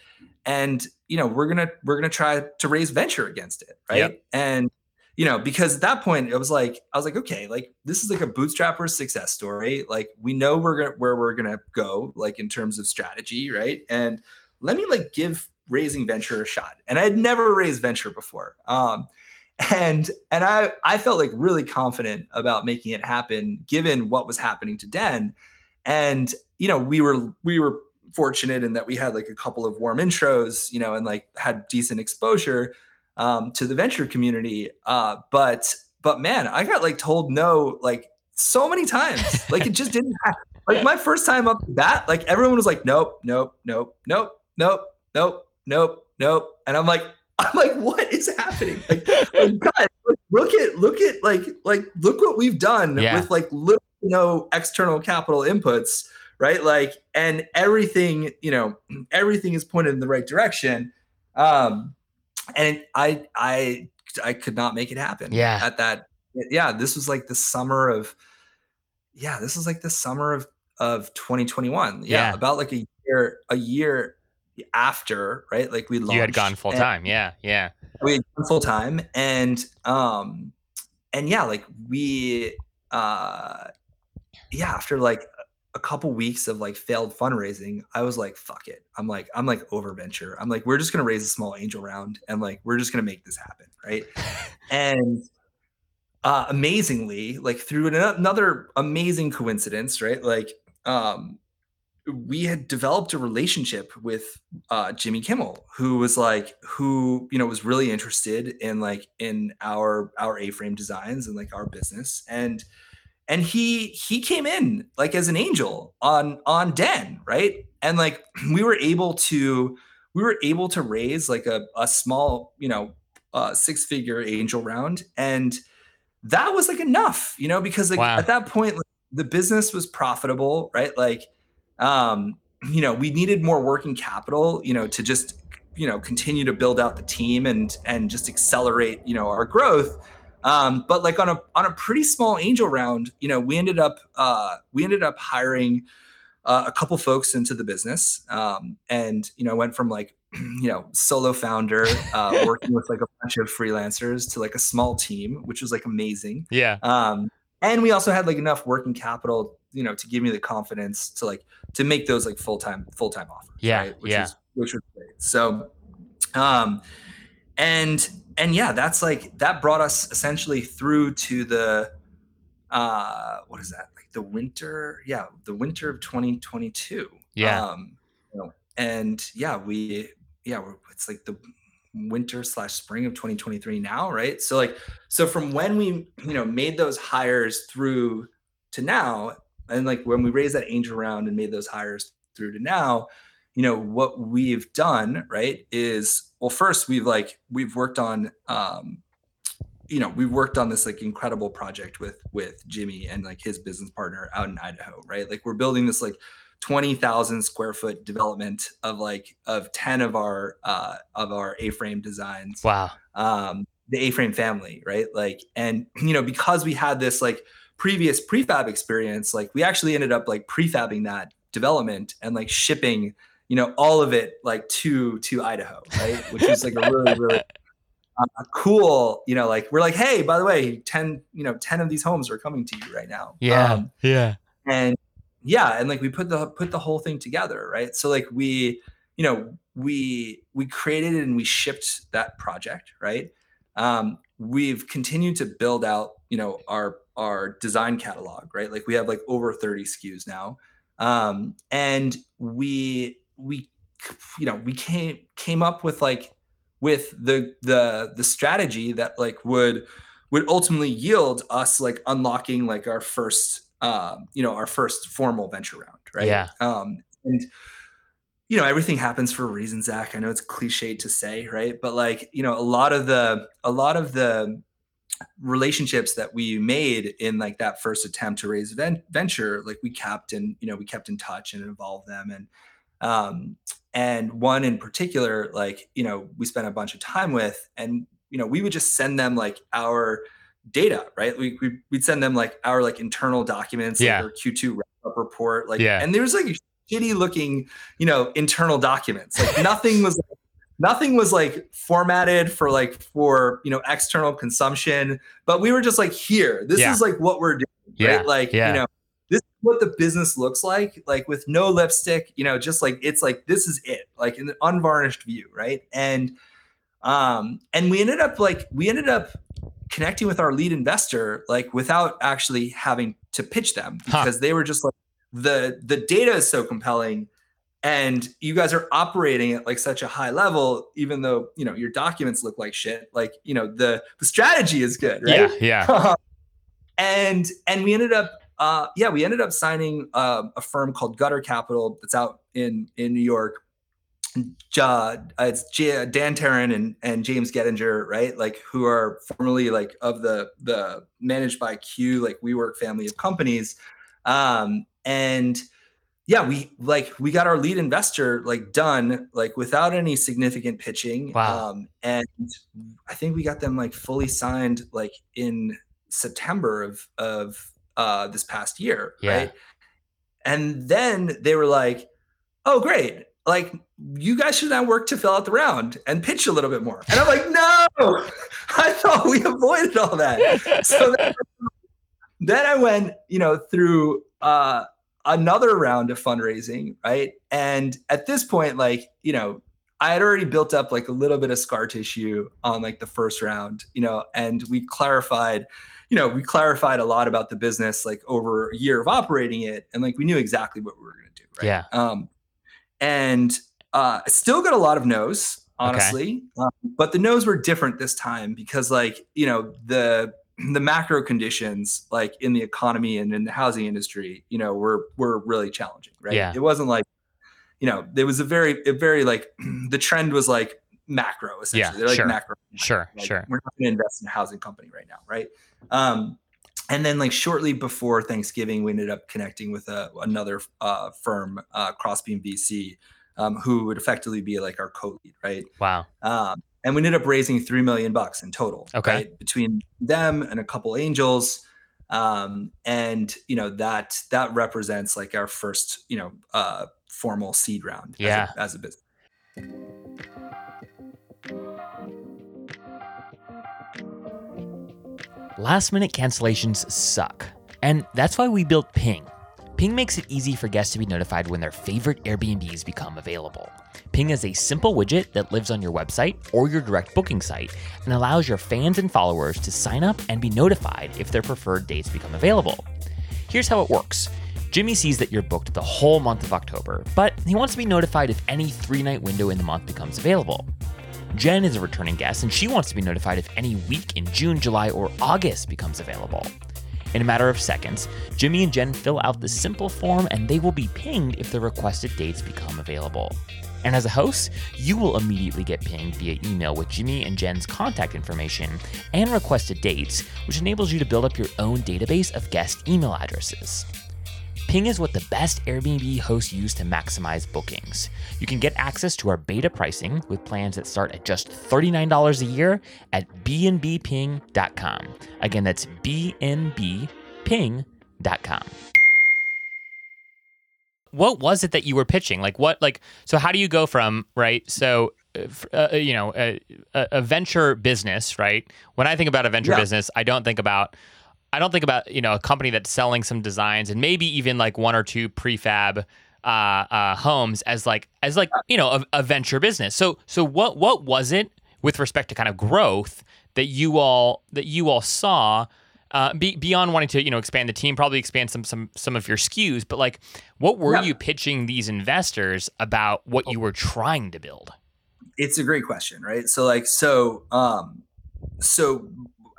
and you know we're gonna we're gonna try to raise venture against it right Yep. and you know, because at that point it was like I was like, okay, like this is like a bootstrapper success story. Like we know we're gonna where we're gonna go, like in terms of strategy, right? And let me like give raising venture a shot. And I had never raised venture before. Um, and and I I felt like really confident about making it happen given what was happening to Den. And you know, we were we were fortunate in that we had like a couple of warm intros, you know, and like had decent exposure um, to the venture community. Uh, but but man, I got like told no like so many times. Like it just didn't happen. Like my first time up that, like everyone was like, nope, nope, nope, nope, nope, nope, nope, nope. And I'm like, I'm like, what is happening? Like, like God, look at look at like like look what we've done yeah. with like little you know external capital inputs, right? Like, and everything, you know, everything is pointed in the right direction. Um, and I I I could not make it happen. Yeah. At that, yeah, this was like the summer of, yeah, this was like the summer of of 2021. Yeah, yeah. about like a year a year after, right? Like we launched. You had gone full time. Yeah, yeah. We had gone full time, and um, and yeah, like we, uh, yeah, after like a couple weeks of like failed fundraising, I was like, fuck it. I'm like, I'm like over venture. I'm like, we're just gonna raise a small angel round and like we're just gonna make this happen. Right. and uh amazingly, like through another amazing coincidence, right? Like um we had developed a relationship with uh, Jimmy Kimmel, who was like, who you know was really interested in like in our our A-frame designs and like our business, and and he he came in like as an angel on on Den, right? And like we were able to we were able to raise like a a small you know uh, six figure angel round, and that was like enough, you know, because like wow. at that point like, the business was profitable, right? Like um, you know, we needed more working capital, you know, to just, you know, continue to build out the team and and just accelerate, you know, our growth. Um, but like on a on a pretty small angel round, you know, we ended up uh, we ended up hiring uh, a couple folks into the business, um, and you know, went from like you know solo founder uh, working with like a bunch of freelancers to like a small team, which was like amazing. Yeah. Um, and we also had like enough working capital you know to give me the confidence to like to make those like full-time full-time offers yeah right? which yeah. was which was great. So um and and yeah that's like that brought us essentially through to the uh what is that? Like the winter yeah the winter of 2022 yeah. Um you know, and yeah we yeah it's like the winter slash spring of 2023 now right? So like so from when we you know made those hires through to now and like when we raised that angel round and made those hires through to now you know what we've done right is well first we've like we've worked on um you know we've worked on this like incredible project with with jimmy and like his business partner out in idaho right like we're building this like 20,000 square foot development of like of 10 of our uh of our A-frame designs. Wow. Um the A-frame family, right? Like and you know because we had this like previous prefab experience, like we actually ended up like prefabbing that development and like shipping, you know, all of it like to to Idaho, right? Which is like a really really uh, cool, you know, like we're like, hey, by the way, 10, you know, 10 of these homes are coming to you right now. Yeah. Um, yeah. And yeah and like we put the put the whole thing together right so like we you know we we created and we shipped that project right um we've continued to build out you know our our design catalog right like we have like over 30 skus now um and we we you know we came came up with like with the the the strategy that like would would ultimately yield us like unlocking like our first um, you know, our first formal venture round, right? Yeah. Um, and you know, everything happens for a reason, Zach. I know it's cliche to say, right? But like, you know, a lot of the a lot of the relationships that we made in like that first attempt to raise ven- venture, like we kept and you know, we kept in touch and involved them. And um, and one in particular, like, you know, we spent a bunch of time with, and you know, we would just send them like our data, right? We, we would send them like our like internal documents, yeah. like Q2 wrap up report, like yeah. and there was like shitty looking, you know, internal documents. Like nothing was nothing was like formatted for like for you know external consumption but we were just like here this yeah. is like what we're doing right yeah. like yeah. you know this is what the business looks like like with no lipstick you know just like it's like this is it like an unvarnished view right and um and we ended up like we ended up connecting with our lead investor like without actually having to pitch them because huh. they were just like the the data is so compelling and you guys are operating at like such a high level even though you know your documents look like shit like you know the the strategy is good right yeah yeah and and we ended up uh yeah we ended up signing uh, a firm called gutter capital that's out in in new york uh, it's J- Dan Teran and, and James Gettinger, right? Like who are formerly like of the the managed by Q, like WeWork family of companies. Um, and yeah, we like we got our lead investor like done like without any significant pitching. Wow. Um, and I think we got them like fully signed like in September of of uh this past year, yeah. right? And then they were like, "Oh, great! Like you guys should now work to fill out the round and pitch a little bit more." And I'm like, "No, I thought we avoided all that." So then, then I went, you know, through uh another round of fundraising, right? And at this point, like, you know, I had already built up like a little bit of scar tissue on like the first round, you know, and we clarified, you know, we clarified a lot about the business like over a year of operating it. And like we knew exactly what we were going to do. Right. Yeah. Um, and uh, still got a lot of no's, honestly. Okay. Um, but the no's were different this time because like, you know, the the macro conditions like in the economy and in the housing industry you know were were really challenging right? Yeah. it wasn't like you know there was a very a very like the trend was like macro essentially. Yeah, they're like sure. macro. Sure like, sure. we're not going to invest in a housing company right now right? Um and then like shortly before thanksgiving we ended up connecting with a, another uh, firm uh, crossbeam vc um, who would effectively be like our co-lead right? Wow. Um, and we ended up raising three million bucks in total. Okay, right? between them and a couple angels, um, and you know that that represents like our first you know uh, formal seed round. Yeah, as a, as a business. Last minute cancellations suck. And that's why we built Ping. Ping makes it easy for guests to be notified when their favorite Airbnbs become available. Ping is a simple widget that lives on your website or your direct booking site and allows your fans and followers to sign up and be notified if their preferred dates become available. Here's how it works. Jimmy sees that you're booked the whole month of October, but he wants to be notified if any three night window in the month becomes available. Jen is a returning guest and she wants to be notified if any week in June, July, or August becomes available. In a matter of seconds, Jimmy and Jen fill out the simple form and they will be pinged if the requested dates become available. And as a host, you will immediately get pinged via email with Jimmy and Jen's contact information and requested dates, which enables you to build up your own database of guest email addresses. Ping is what the best Airbnb hosts use to maximize bookings. You can get access to our beta pricing with plans that start at just $39 a year at bnbping.com. Again, that's bnbping.com. What was it that you were pitching? Like what like so how do you go from, right? So uh, uh you know, a, a, venture business, right? When I think about a venture yeah. business, I don't think about I don't think about you know a company that's selling some designs and maybe even like one or two prefab uh, uh, homes as like as like you know a, a, venture business. So so what what was it with respect to kind of growth that you all that you all saw uh, be, beyond wanting to you know expand the team, probably expand some some some of your SKUs, but like what were yeah. you pitching these investors about what you were trying to build? It's a great question, right? So like so um so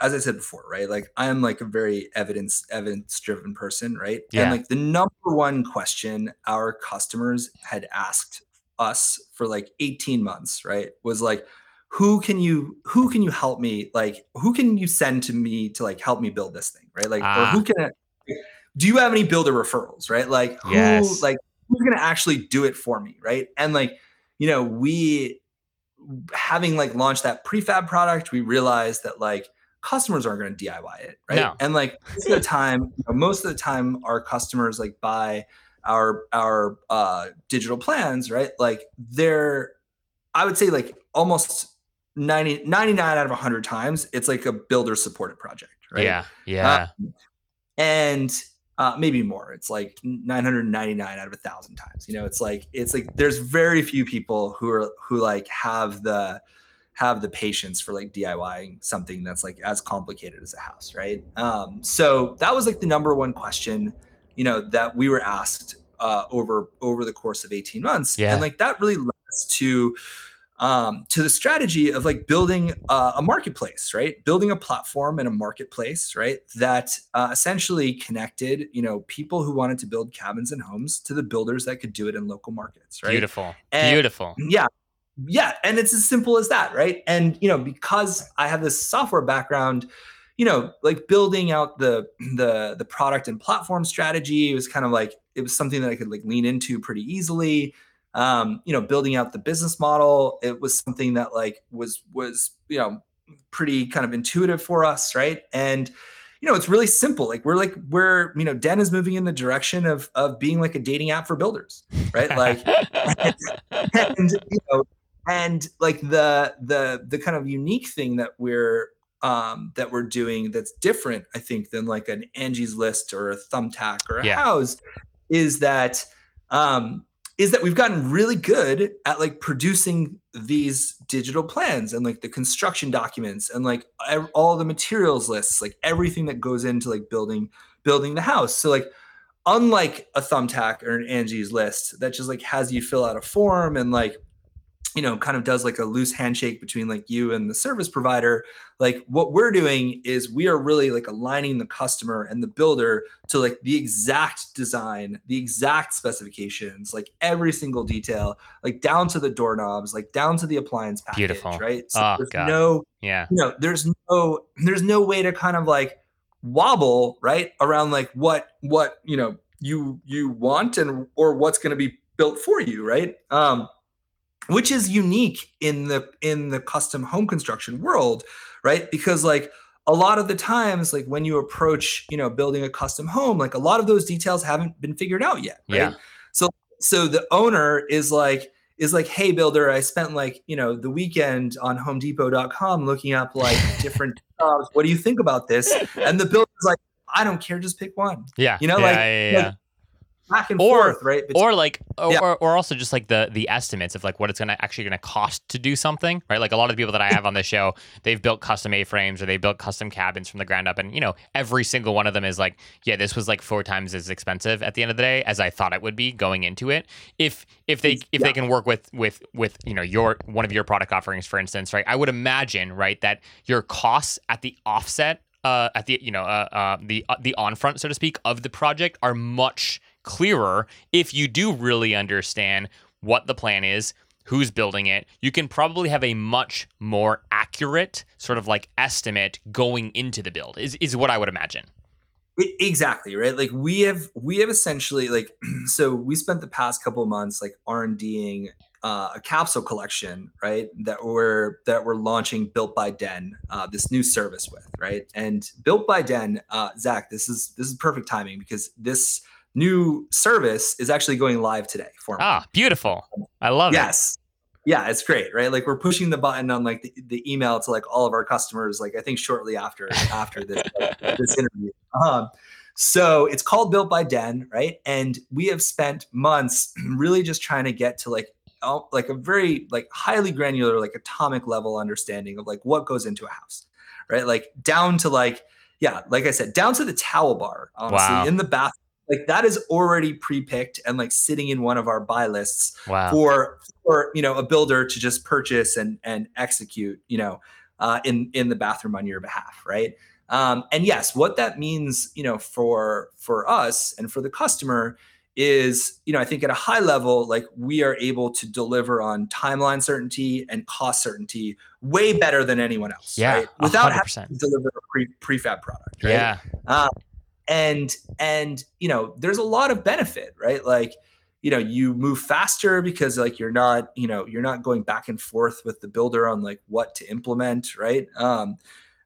as I said before, right? Like I am like a very evidence evidence driven person, right? Yeah. And like the number one question our customers had asked us for like 18 months, right? Was like who can you who can you help me like who can you send to me to like help me build this thing, right? Like ah. or who can do you have any builder referrals, right? Like who yes. like who's going to actually do it for me, right? And like you know, we having like launched that prefab product, we realized that like customers aren't going to DIY it, right? No. And like most of the time, you know, most of the time, our customers like buy our our uh, digital plans, right? Like they're I would say like almost 90, 99 out of 100 times, it's like a builder supported project, right? Yeah. Yeah. Um, and uh, maybe more. It's like 999 out of a thousand times. You know, it's like it's like there's very few people who are who like have the have the patience for like DIYing something that's like as complicated as a house, right? Um, so that was like the number one question, you know, that we were asked uh, over over the course of 18 months, Yeah. and like that really led us to um, to the strategy of like building uh, a marketplace, right? Building a platform and a marketplace, right? That uh, essentially connected, you know, people who wanted to build cabins and homes to the builders that could do it in local markets, right? Beautiful. And- Beautiful. Yeah. Yeah. And it's as simple as that, right? And, you know, because I have this software background, you know, like building out the the the product and platform strategy was kind of like it was something that I could like lean into pretty easily. Um, you know, building out the business model, it was something that like was was, you know, pretty kind of intuitive for us, right? And you know, it's really simple. Like we're like we're, you know, Den is moving in the direction of of being like a dating app for builders, right? Like and you know and like the the the kind of unique thing that we're um that we're doing that's different i think than like an angie's list or a thumbtack or a Yeah. house is that um is that we've gotten really good at like producing these digital plans and like the construction documents and like ev- all the materials lists like everything that goes into like building building the house so like unlike a thumbtack or an angie's list that just like has you fill out a form and like you know kind of does like a loose handshake between like you and the service provider like what we're doing is we are really like aligning the customer and the builder to like the exact design the exact specifications like every single detail like down to the doorknobs like down to the appliance package Beautiful. right so Oh, there's God. no yeah. you know there's no there's no way to kind of like wobble right around like what what you know you you want and or what's going to be built for you right um which is unique in the in the custom home construction world right? Because like a lot of the times like when you approach you know building a custom home like a lot of those details haven't been figured out yet right? Yeah. so so the owner is like is like hey builder i spent like you know the weekend on homedepot.com looking up like different jobs. What do you think about this? And the builder's like i don't care. Just pick one. Yeah. You know, yeah, like- yeah, yeah, like, back and Or- forth right? Or like or, Yeah. or, or also just like the the estimates of like what it's gonna actually gonna cost to do something right? Like a lot of the people that i have on this show they've built custom a-frames or they built custom cabins from the ground up. And you know every single one of them is like yeah this was like four times as expensive at the end of the day as i thought it would be going into it. If if they if Yeah. they can work with with with you know your one of your product offerings for instance right? I would imagine right that your costs at the offset uh, at the you know uh, uh, the uh, the on front so to speak of the project are much clearer if you do really understand what the plan is who's building it. You can probably have a much more accurate sort of like estimate going into the build is, is what i would imagine. Exactly right? Like we have we have essentially like so we spent the past couple of months like r&ding uh, a capsule collection right that we're that we're launching built by den uh, this new service with right? And built by den uh, zach this is this is perfect timing because this new service is actually going live today for me. Ah beautiful. I love it. yes. Yeah it's great right? Like we're pushing the button on like the, the email to like all of our customers like i think shortly after after this this interview. Um so it's called built by den right? And we have spent months really just trying to get to like oh, like a very like highly granular like atomic level understanding of like what goes into a house right? Like down to like yeah like i said down to the towel bar honestly Wow. in the bath like that is already pre-picked and like sitting in one of our buy lists wow. for for you know a builder to just purchase and and execute you know uh, in in the bathroom on your behalf right? Um, and yes what that means you know for for us and for the customer is you know i think at a high level like we are able to deliver on timeline certainty and cost certainty way better than anyone else yeah right? without having 100% to deliver a pre prefab product right? Yeah and and you know there's a lot of benefit right? Like you know you move faster because like you're not you know you're not going back and forth with the builder on like what to implement right? Um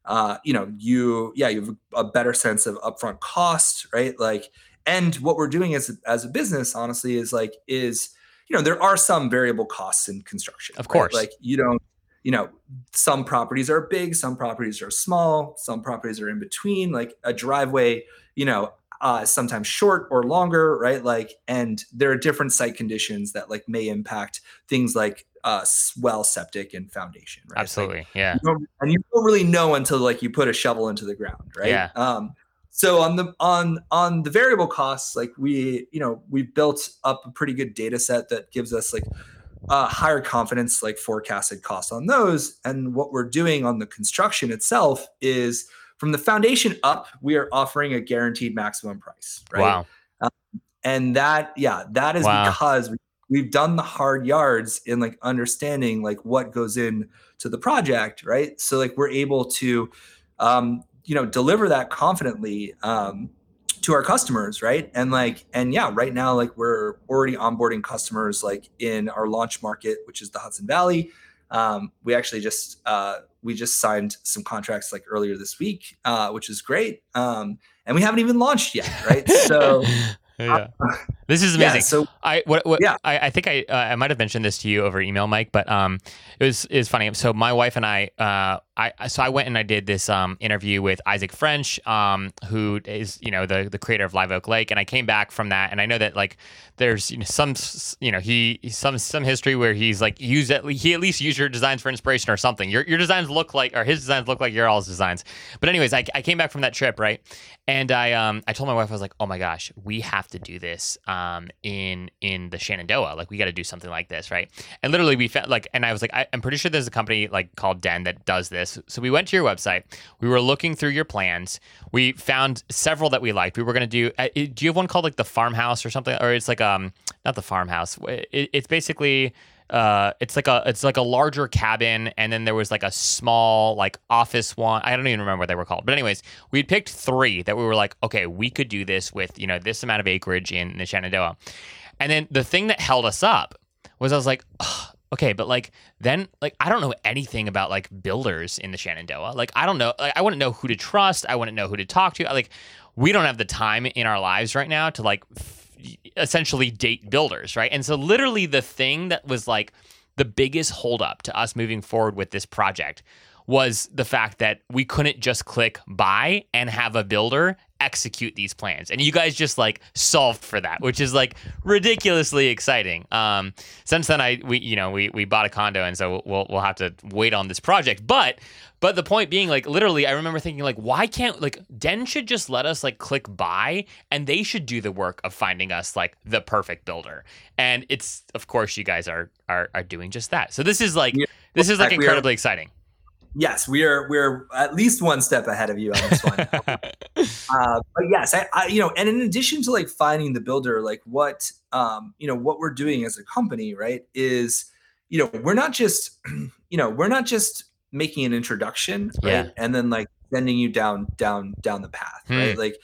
uh you know you yeah you have a better sense of upfront cost right? Like and what we're doing as a, as a business honestly is like is you you know there are some variable costs in construction of course. Right? like you don't you know some properties are big some properties are small some properties are in between. Like a driveway you know uh, sometimes short or longer right? Like and there are different site conditions that like may impact things like uh, well septic and foundation right? Absolutely like, yeah. you and you don't really know until like you put a shovel into the ground right? Yeah. Um so on the on on the variable costs like we you know we built up a pretty good data set that gives us like uh, higher confidence like forecasted costs on those. And what we're doing on the construction itself is from the foundation up, we are offering a guaranteed maximum price. Right. Wow. Um, and that, yeah, that is wow. because we, we've done the hard yards in like understanding like what goes in to the project. Right. So like we're able to, um, you know, deliver that confidently. Um, to our customers, right? And like, and yeah, right now, like we're already onboarding customers like in our launch market, which is the Hudson Valley. Um, we actually just uh, we just signed some contracts like earlier this week, uh, which is great. Um, and we haven't even launched yet, right? So yeah. This is amazing. Yeah, so I what, what yeah. I, I think I uh, I might have mentioned this to you over email, Mike, but um it was is funny. So my wife and I uh I so I went and I did this um interview with Isaac French, um who is you know the the creator of Live Oak Lake, and I came back from that, and I know that like there's you know some you know he some some history where he's like used at he at least used your designs for inspiration or something. Your your designs look like or his designs look like your all's designs. But anyways, I I came back from that trip right, and I um I told my wife I was like, oh my gosh, we have to do this um in in the Shenandoah. Like we got to do something like this, right? And literally we found like, and I was like, I, am pretty sure there's a company like called Den that does this. So we went to your website. We were looking through your plans. We found several that we liked. We were gonna do. Uh, do you have one called like the farmhouse or something? Or it's like um not the farmhouse. It, it's basically uh, it's like a it's like a larger cabin, and then there was like a small like office one. I don't even remember what they were called, but anyways, we picked three that we were like, okay, we could do this with you know this amount of acreage in the Shenandoah, and then the thing that held us up was I was like. okay, but like then like I don't know anything about like builders in the Shenandoah. Like I don't know like I wouldn't know who to trust. I wouldn't know who to talk to. Like we don't have the time in our lives right now to like essentially date builders, right? And so literally the thing that was like the biggest holdup to us moving forward with this project was the fact that we couldn't just click buy and have a builder execute these plans. And you guys just like solved for that, which is like ridiculously exciting. Um, since then, I we you know we we bought a condo, and so we'll we'll have to wait on this project. But but the point being, like literally, I remember thinking like, why can't like Den should just let us like click buy, and they should do the work of finding us like the perfect builder. And it's of course you guys are are are doing just that. So this is like yeah. this is like incredibly exciting yes, we are we're at least one step ahead of you on this one. uh, but yes, I, I, you know, and in addition to like finding the builder, like what um, you know, what we're doing as a company, right, is you know, we're not just you know, we're not just making an introduction, right, yeah. and then like sending you down down down the path, hmm. right, like.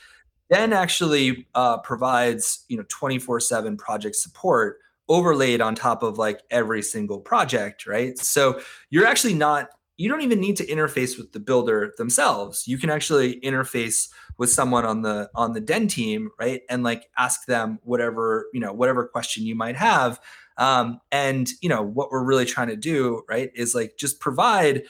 then actually uh, provides you know 24/7 project support overlaid on top of like every single project, right? So you're actually not you don't even need to interface with the builder themselves. You can actually interface with someone on the on the den team, right? And like ask them whatever, you know, whatever question you might have. Um, and you know, what we're really trying to do, right, is like just provide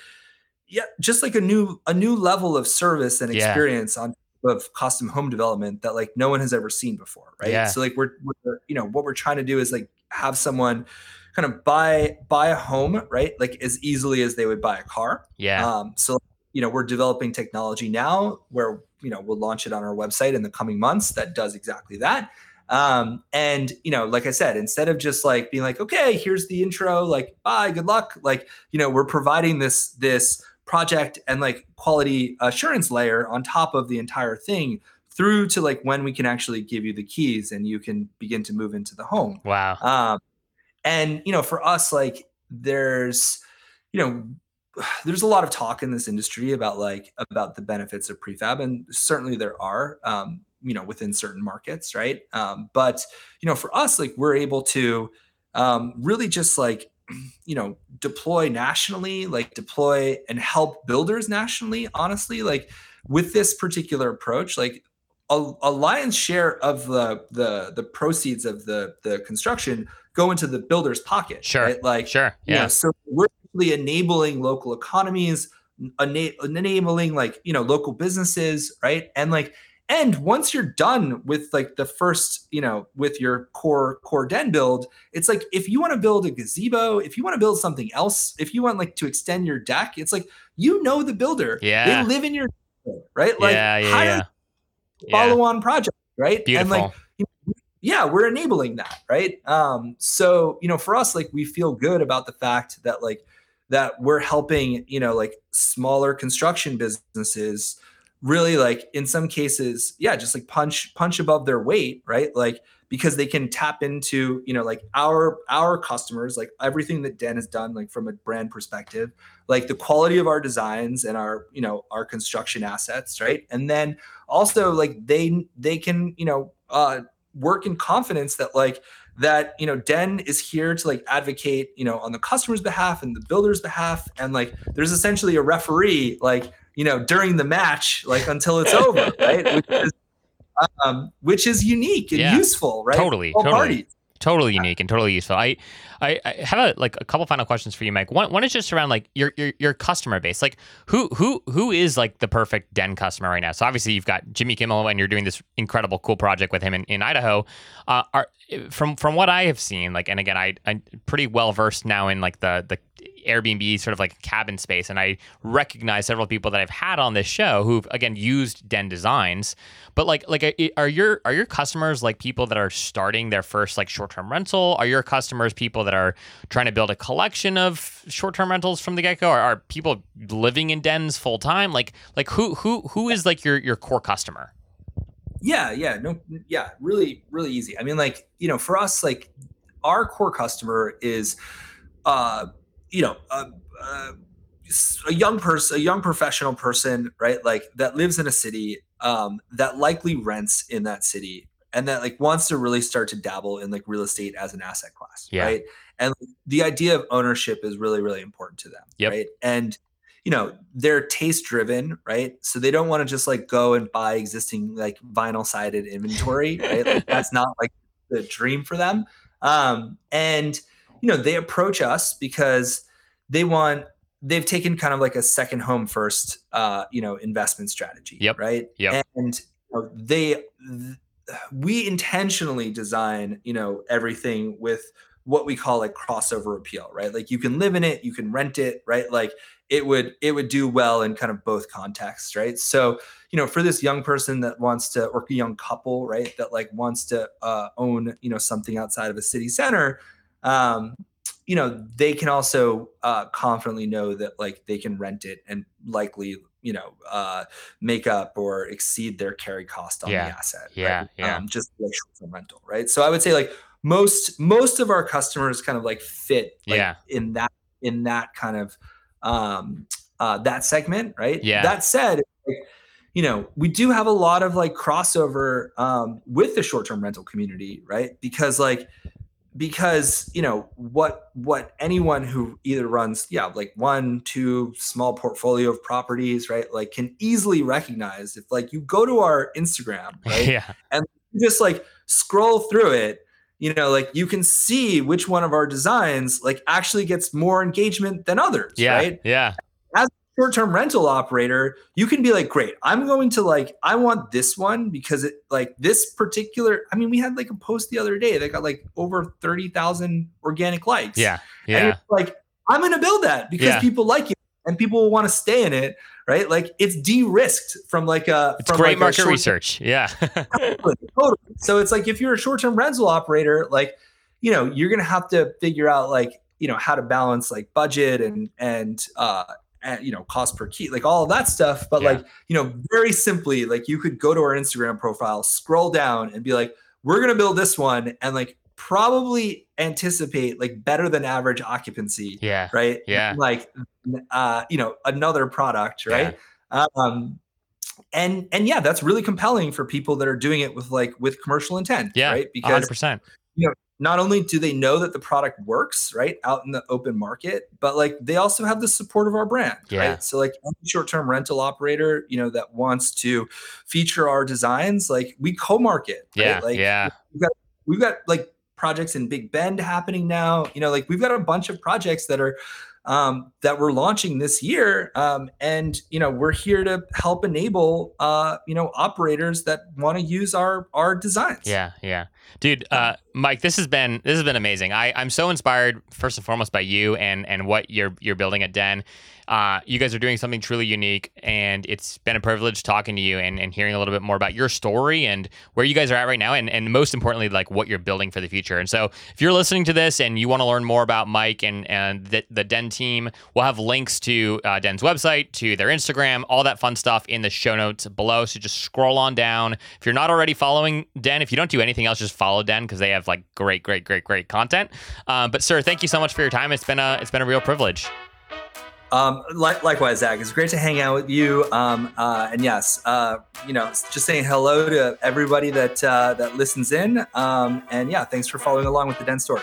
yeah, just like a new a new level of service and experience yeah. on of custom home development that like no one has ever seen before, right? Yeah. So like we're, we're you know, what we're trying to do is like have someone kind of buy buy a home, right? Like as easily as they would buy a car. Yeah. Um, so you know, we're developing technology now where you know we'll launch it on our website in the coming months that does exactly that. Um, and you know, like I said, instead of just like being like, okay, here's the intro, like bye, good luck, like you know, we're providing this this project and like quality assurance layer on top of the entire thing through to like when we can actually give you the keys and you can begin to move into the home. Wow. Um, and you know for us like there's you know there's a lot of talk in this industry about like about the benefits of prefab and certainly there are um, you know within certain markets right? Um, but you know for us like we're able to um, really just like you know deploy nationally like deploy and help builders nationally honestly like with this particular approach like a, a lion's share of the the the proceeds of the the construction go into the builder's pocket. Sure. Right? Like sure. Yeah. You know, so we're really enabling local economies, ena- enabling like you know local businesses, right? And like and once you're done with like the first you know with your core core den build it's like if you want to build a gazebo if you want to build something else if you want like to extend your deck it's like you know the builder yeah they live in your right like yeah, yeah, yeah. follow on project right Beautiful. and like yeah we're enabling that right? Um so you know for us like we feel good about the fact that like that we're helping you know like smaller construction businesses really like in some cases yeah just like punch punch above their weight right? Like because they can tap into you know like our our customers like everything that den has done like from a brand perspective like the quality of our designs and our you know our construction assets right? And then also like they they can you know uh work in confidence that like that you know den is here to like advocate you know on the customer's behalf and the builder's behalf and like there's essentially a referee like you know, during the match, like until it's over, right? Which is, um, which is unique and yeah. useful, right? Totally, All totally. Parties. Totally unique and totally useful. I, I, I have a, like a couple final questions for you, Mike. One, one is just around like your, your your customer base. Like who who who is like the perfect den customer right now? So obviously you've got Jimmy Kimmel and you're doing this incredible cool project with him in, in Idaho. Uh, are from from what I have seen, like, and again, I I'm pretty well versed now in like the the Airbnb sort of like cabin space. And I recognize several people that I've had on this show who've again used Den designs. But like like are your are your customers like people that are starting their first like short term rental? Are your customers people that are trying to build a collection of short term rentals from the get go? Or are people living in dens full time? Like like who who who is like your your core customer? Yeah, yeah, no, yeah, really, really easy. I mean, like, you know, for us, like, our core customer is uh you know, a, young person, a young professional person, right? Like that lives in a city um, that likely rents in that city and that like wants to really start to dabble in like real estate as an asset class, yeah. right? And the idea of ownership is really, really important to them, yep. right? And you know they're taste driven right so they don't want to just like go and buy existing like vinyl sided inventory right like, that's not like the dream for them um and you know, they approach us because they want they've taken kind of like a second home first uh, you know, investment strategy. Yep. Right. Yeah. And you know, they we intentionally design, you know, everything with what we call like crossover appeal, right? Like you can live in it, you can rent it, right? Like it would it would do well in kind of both contexts, right? So, you know, for this young person that wants to or a young couple, right, that like wants to uh, own, you know, something outside of a city center, um, you know, they can also uh, confidently know that like they can rent it and likely, you know, uh, make up or exceed their carry cost on yeah. the asset. Yeah, right? yeah. Um, just like short-term rental, right? So I would say like most most of our customers kind of like fit like, yeah. in that in that kind of um uh that segment, right? Yeah. That said, like, you know, we do have a lot of like crossover um, with the short-term rental community, right? Because like because you know what what anyone who either runs yeah like one two small portfolio of properties right like can easily recognize if like you go to our instagram right yeah. and just like scroll through it you know like you can see which one of our designs like actually gets more engagement than others yeah right? yeah short-term rental operator, you can be like, great, I'm going to like, I want this one because it like this particular. I mean, we had like a post the other day that got like over 30,000 organic likes. Yeah. Yeah. like, I'm gonna build that because yeah. people like it and people will want to stay in it, right? Like it's de-risked from like a it's from great like market research. Yeah. totally, totally. So it's like if you're a short-term rental operator, like, you know, you're gonna have to figure out like, you know, how to balance like budget and and uh and you know cost per key like all that stuff but yeah. like you know very simply like you could go to our instagram profile scroll down and be like we're going to build this one and like probably anticipate like better than average occupancy yeah. right? Yeah. Like uh you know another product right? Yeah. um and and yeah that's really compelling for people that are doing it with like with commercial intent yeah right? Because 100% you know not only do they know that the product works right out in the open market but like they also have the support of our brand yeah. right so like any short-term rental operator you know that wants to feature our designs like we co-market yeah right? like yeah we've got, we've got like projects in Big Bend happening now. You know, like we've got a bunch of projects that are um, that we're launching this year. Um, and you know, we're here to help enable uh, you know operators that want to use our our designs. Yeah, yeah, dude. Uh, Mike, this has been this has been amazing. I I'm so inspired first and foremost by you and and what you're you're building at Den. Uh, you guys are doing something truly unique, and it's been a privilege talking to you and, and hearing a little bit more about your story and where you guys are at right now, and, and most importantly, like what you're building for the future. And so, if you're listening to this and you want to learn more about Mike and and the, the Den team, we'll have links to uh, Den's website, to their Instagram, all that fun stuff in the show notes below. So just scroll on down. If you're not already following Den, if you don't do anything else, just follow Den because they have like great, great, great, great content. Uh, but sir, thank you so much for your time. It's been a it's been a real privilege. Um, li- likewise, Zach. It's great to hang out with you. Um, uh, and yes, uh, you know, just saying hello to everybody that uh, that listens in. Um, and yeah, thanks for following along with the Den story.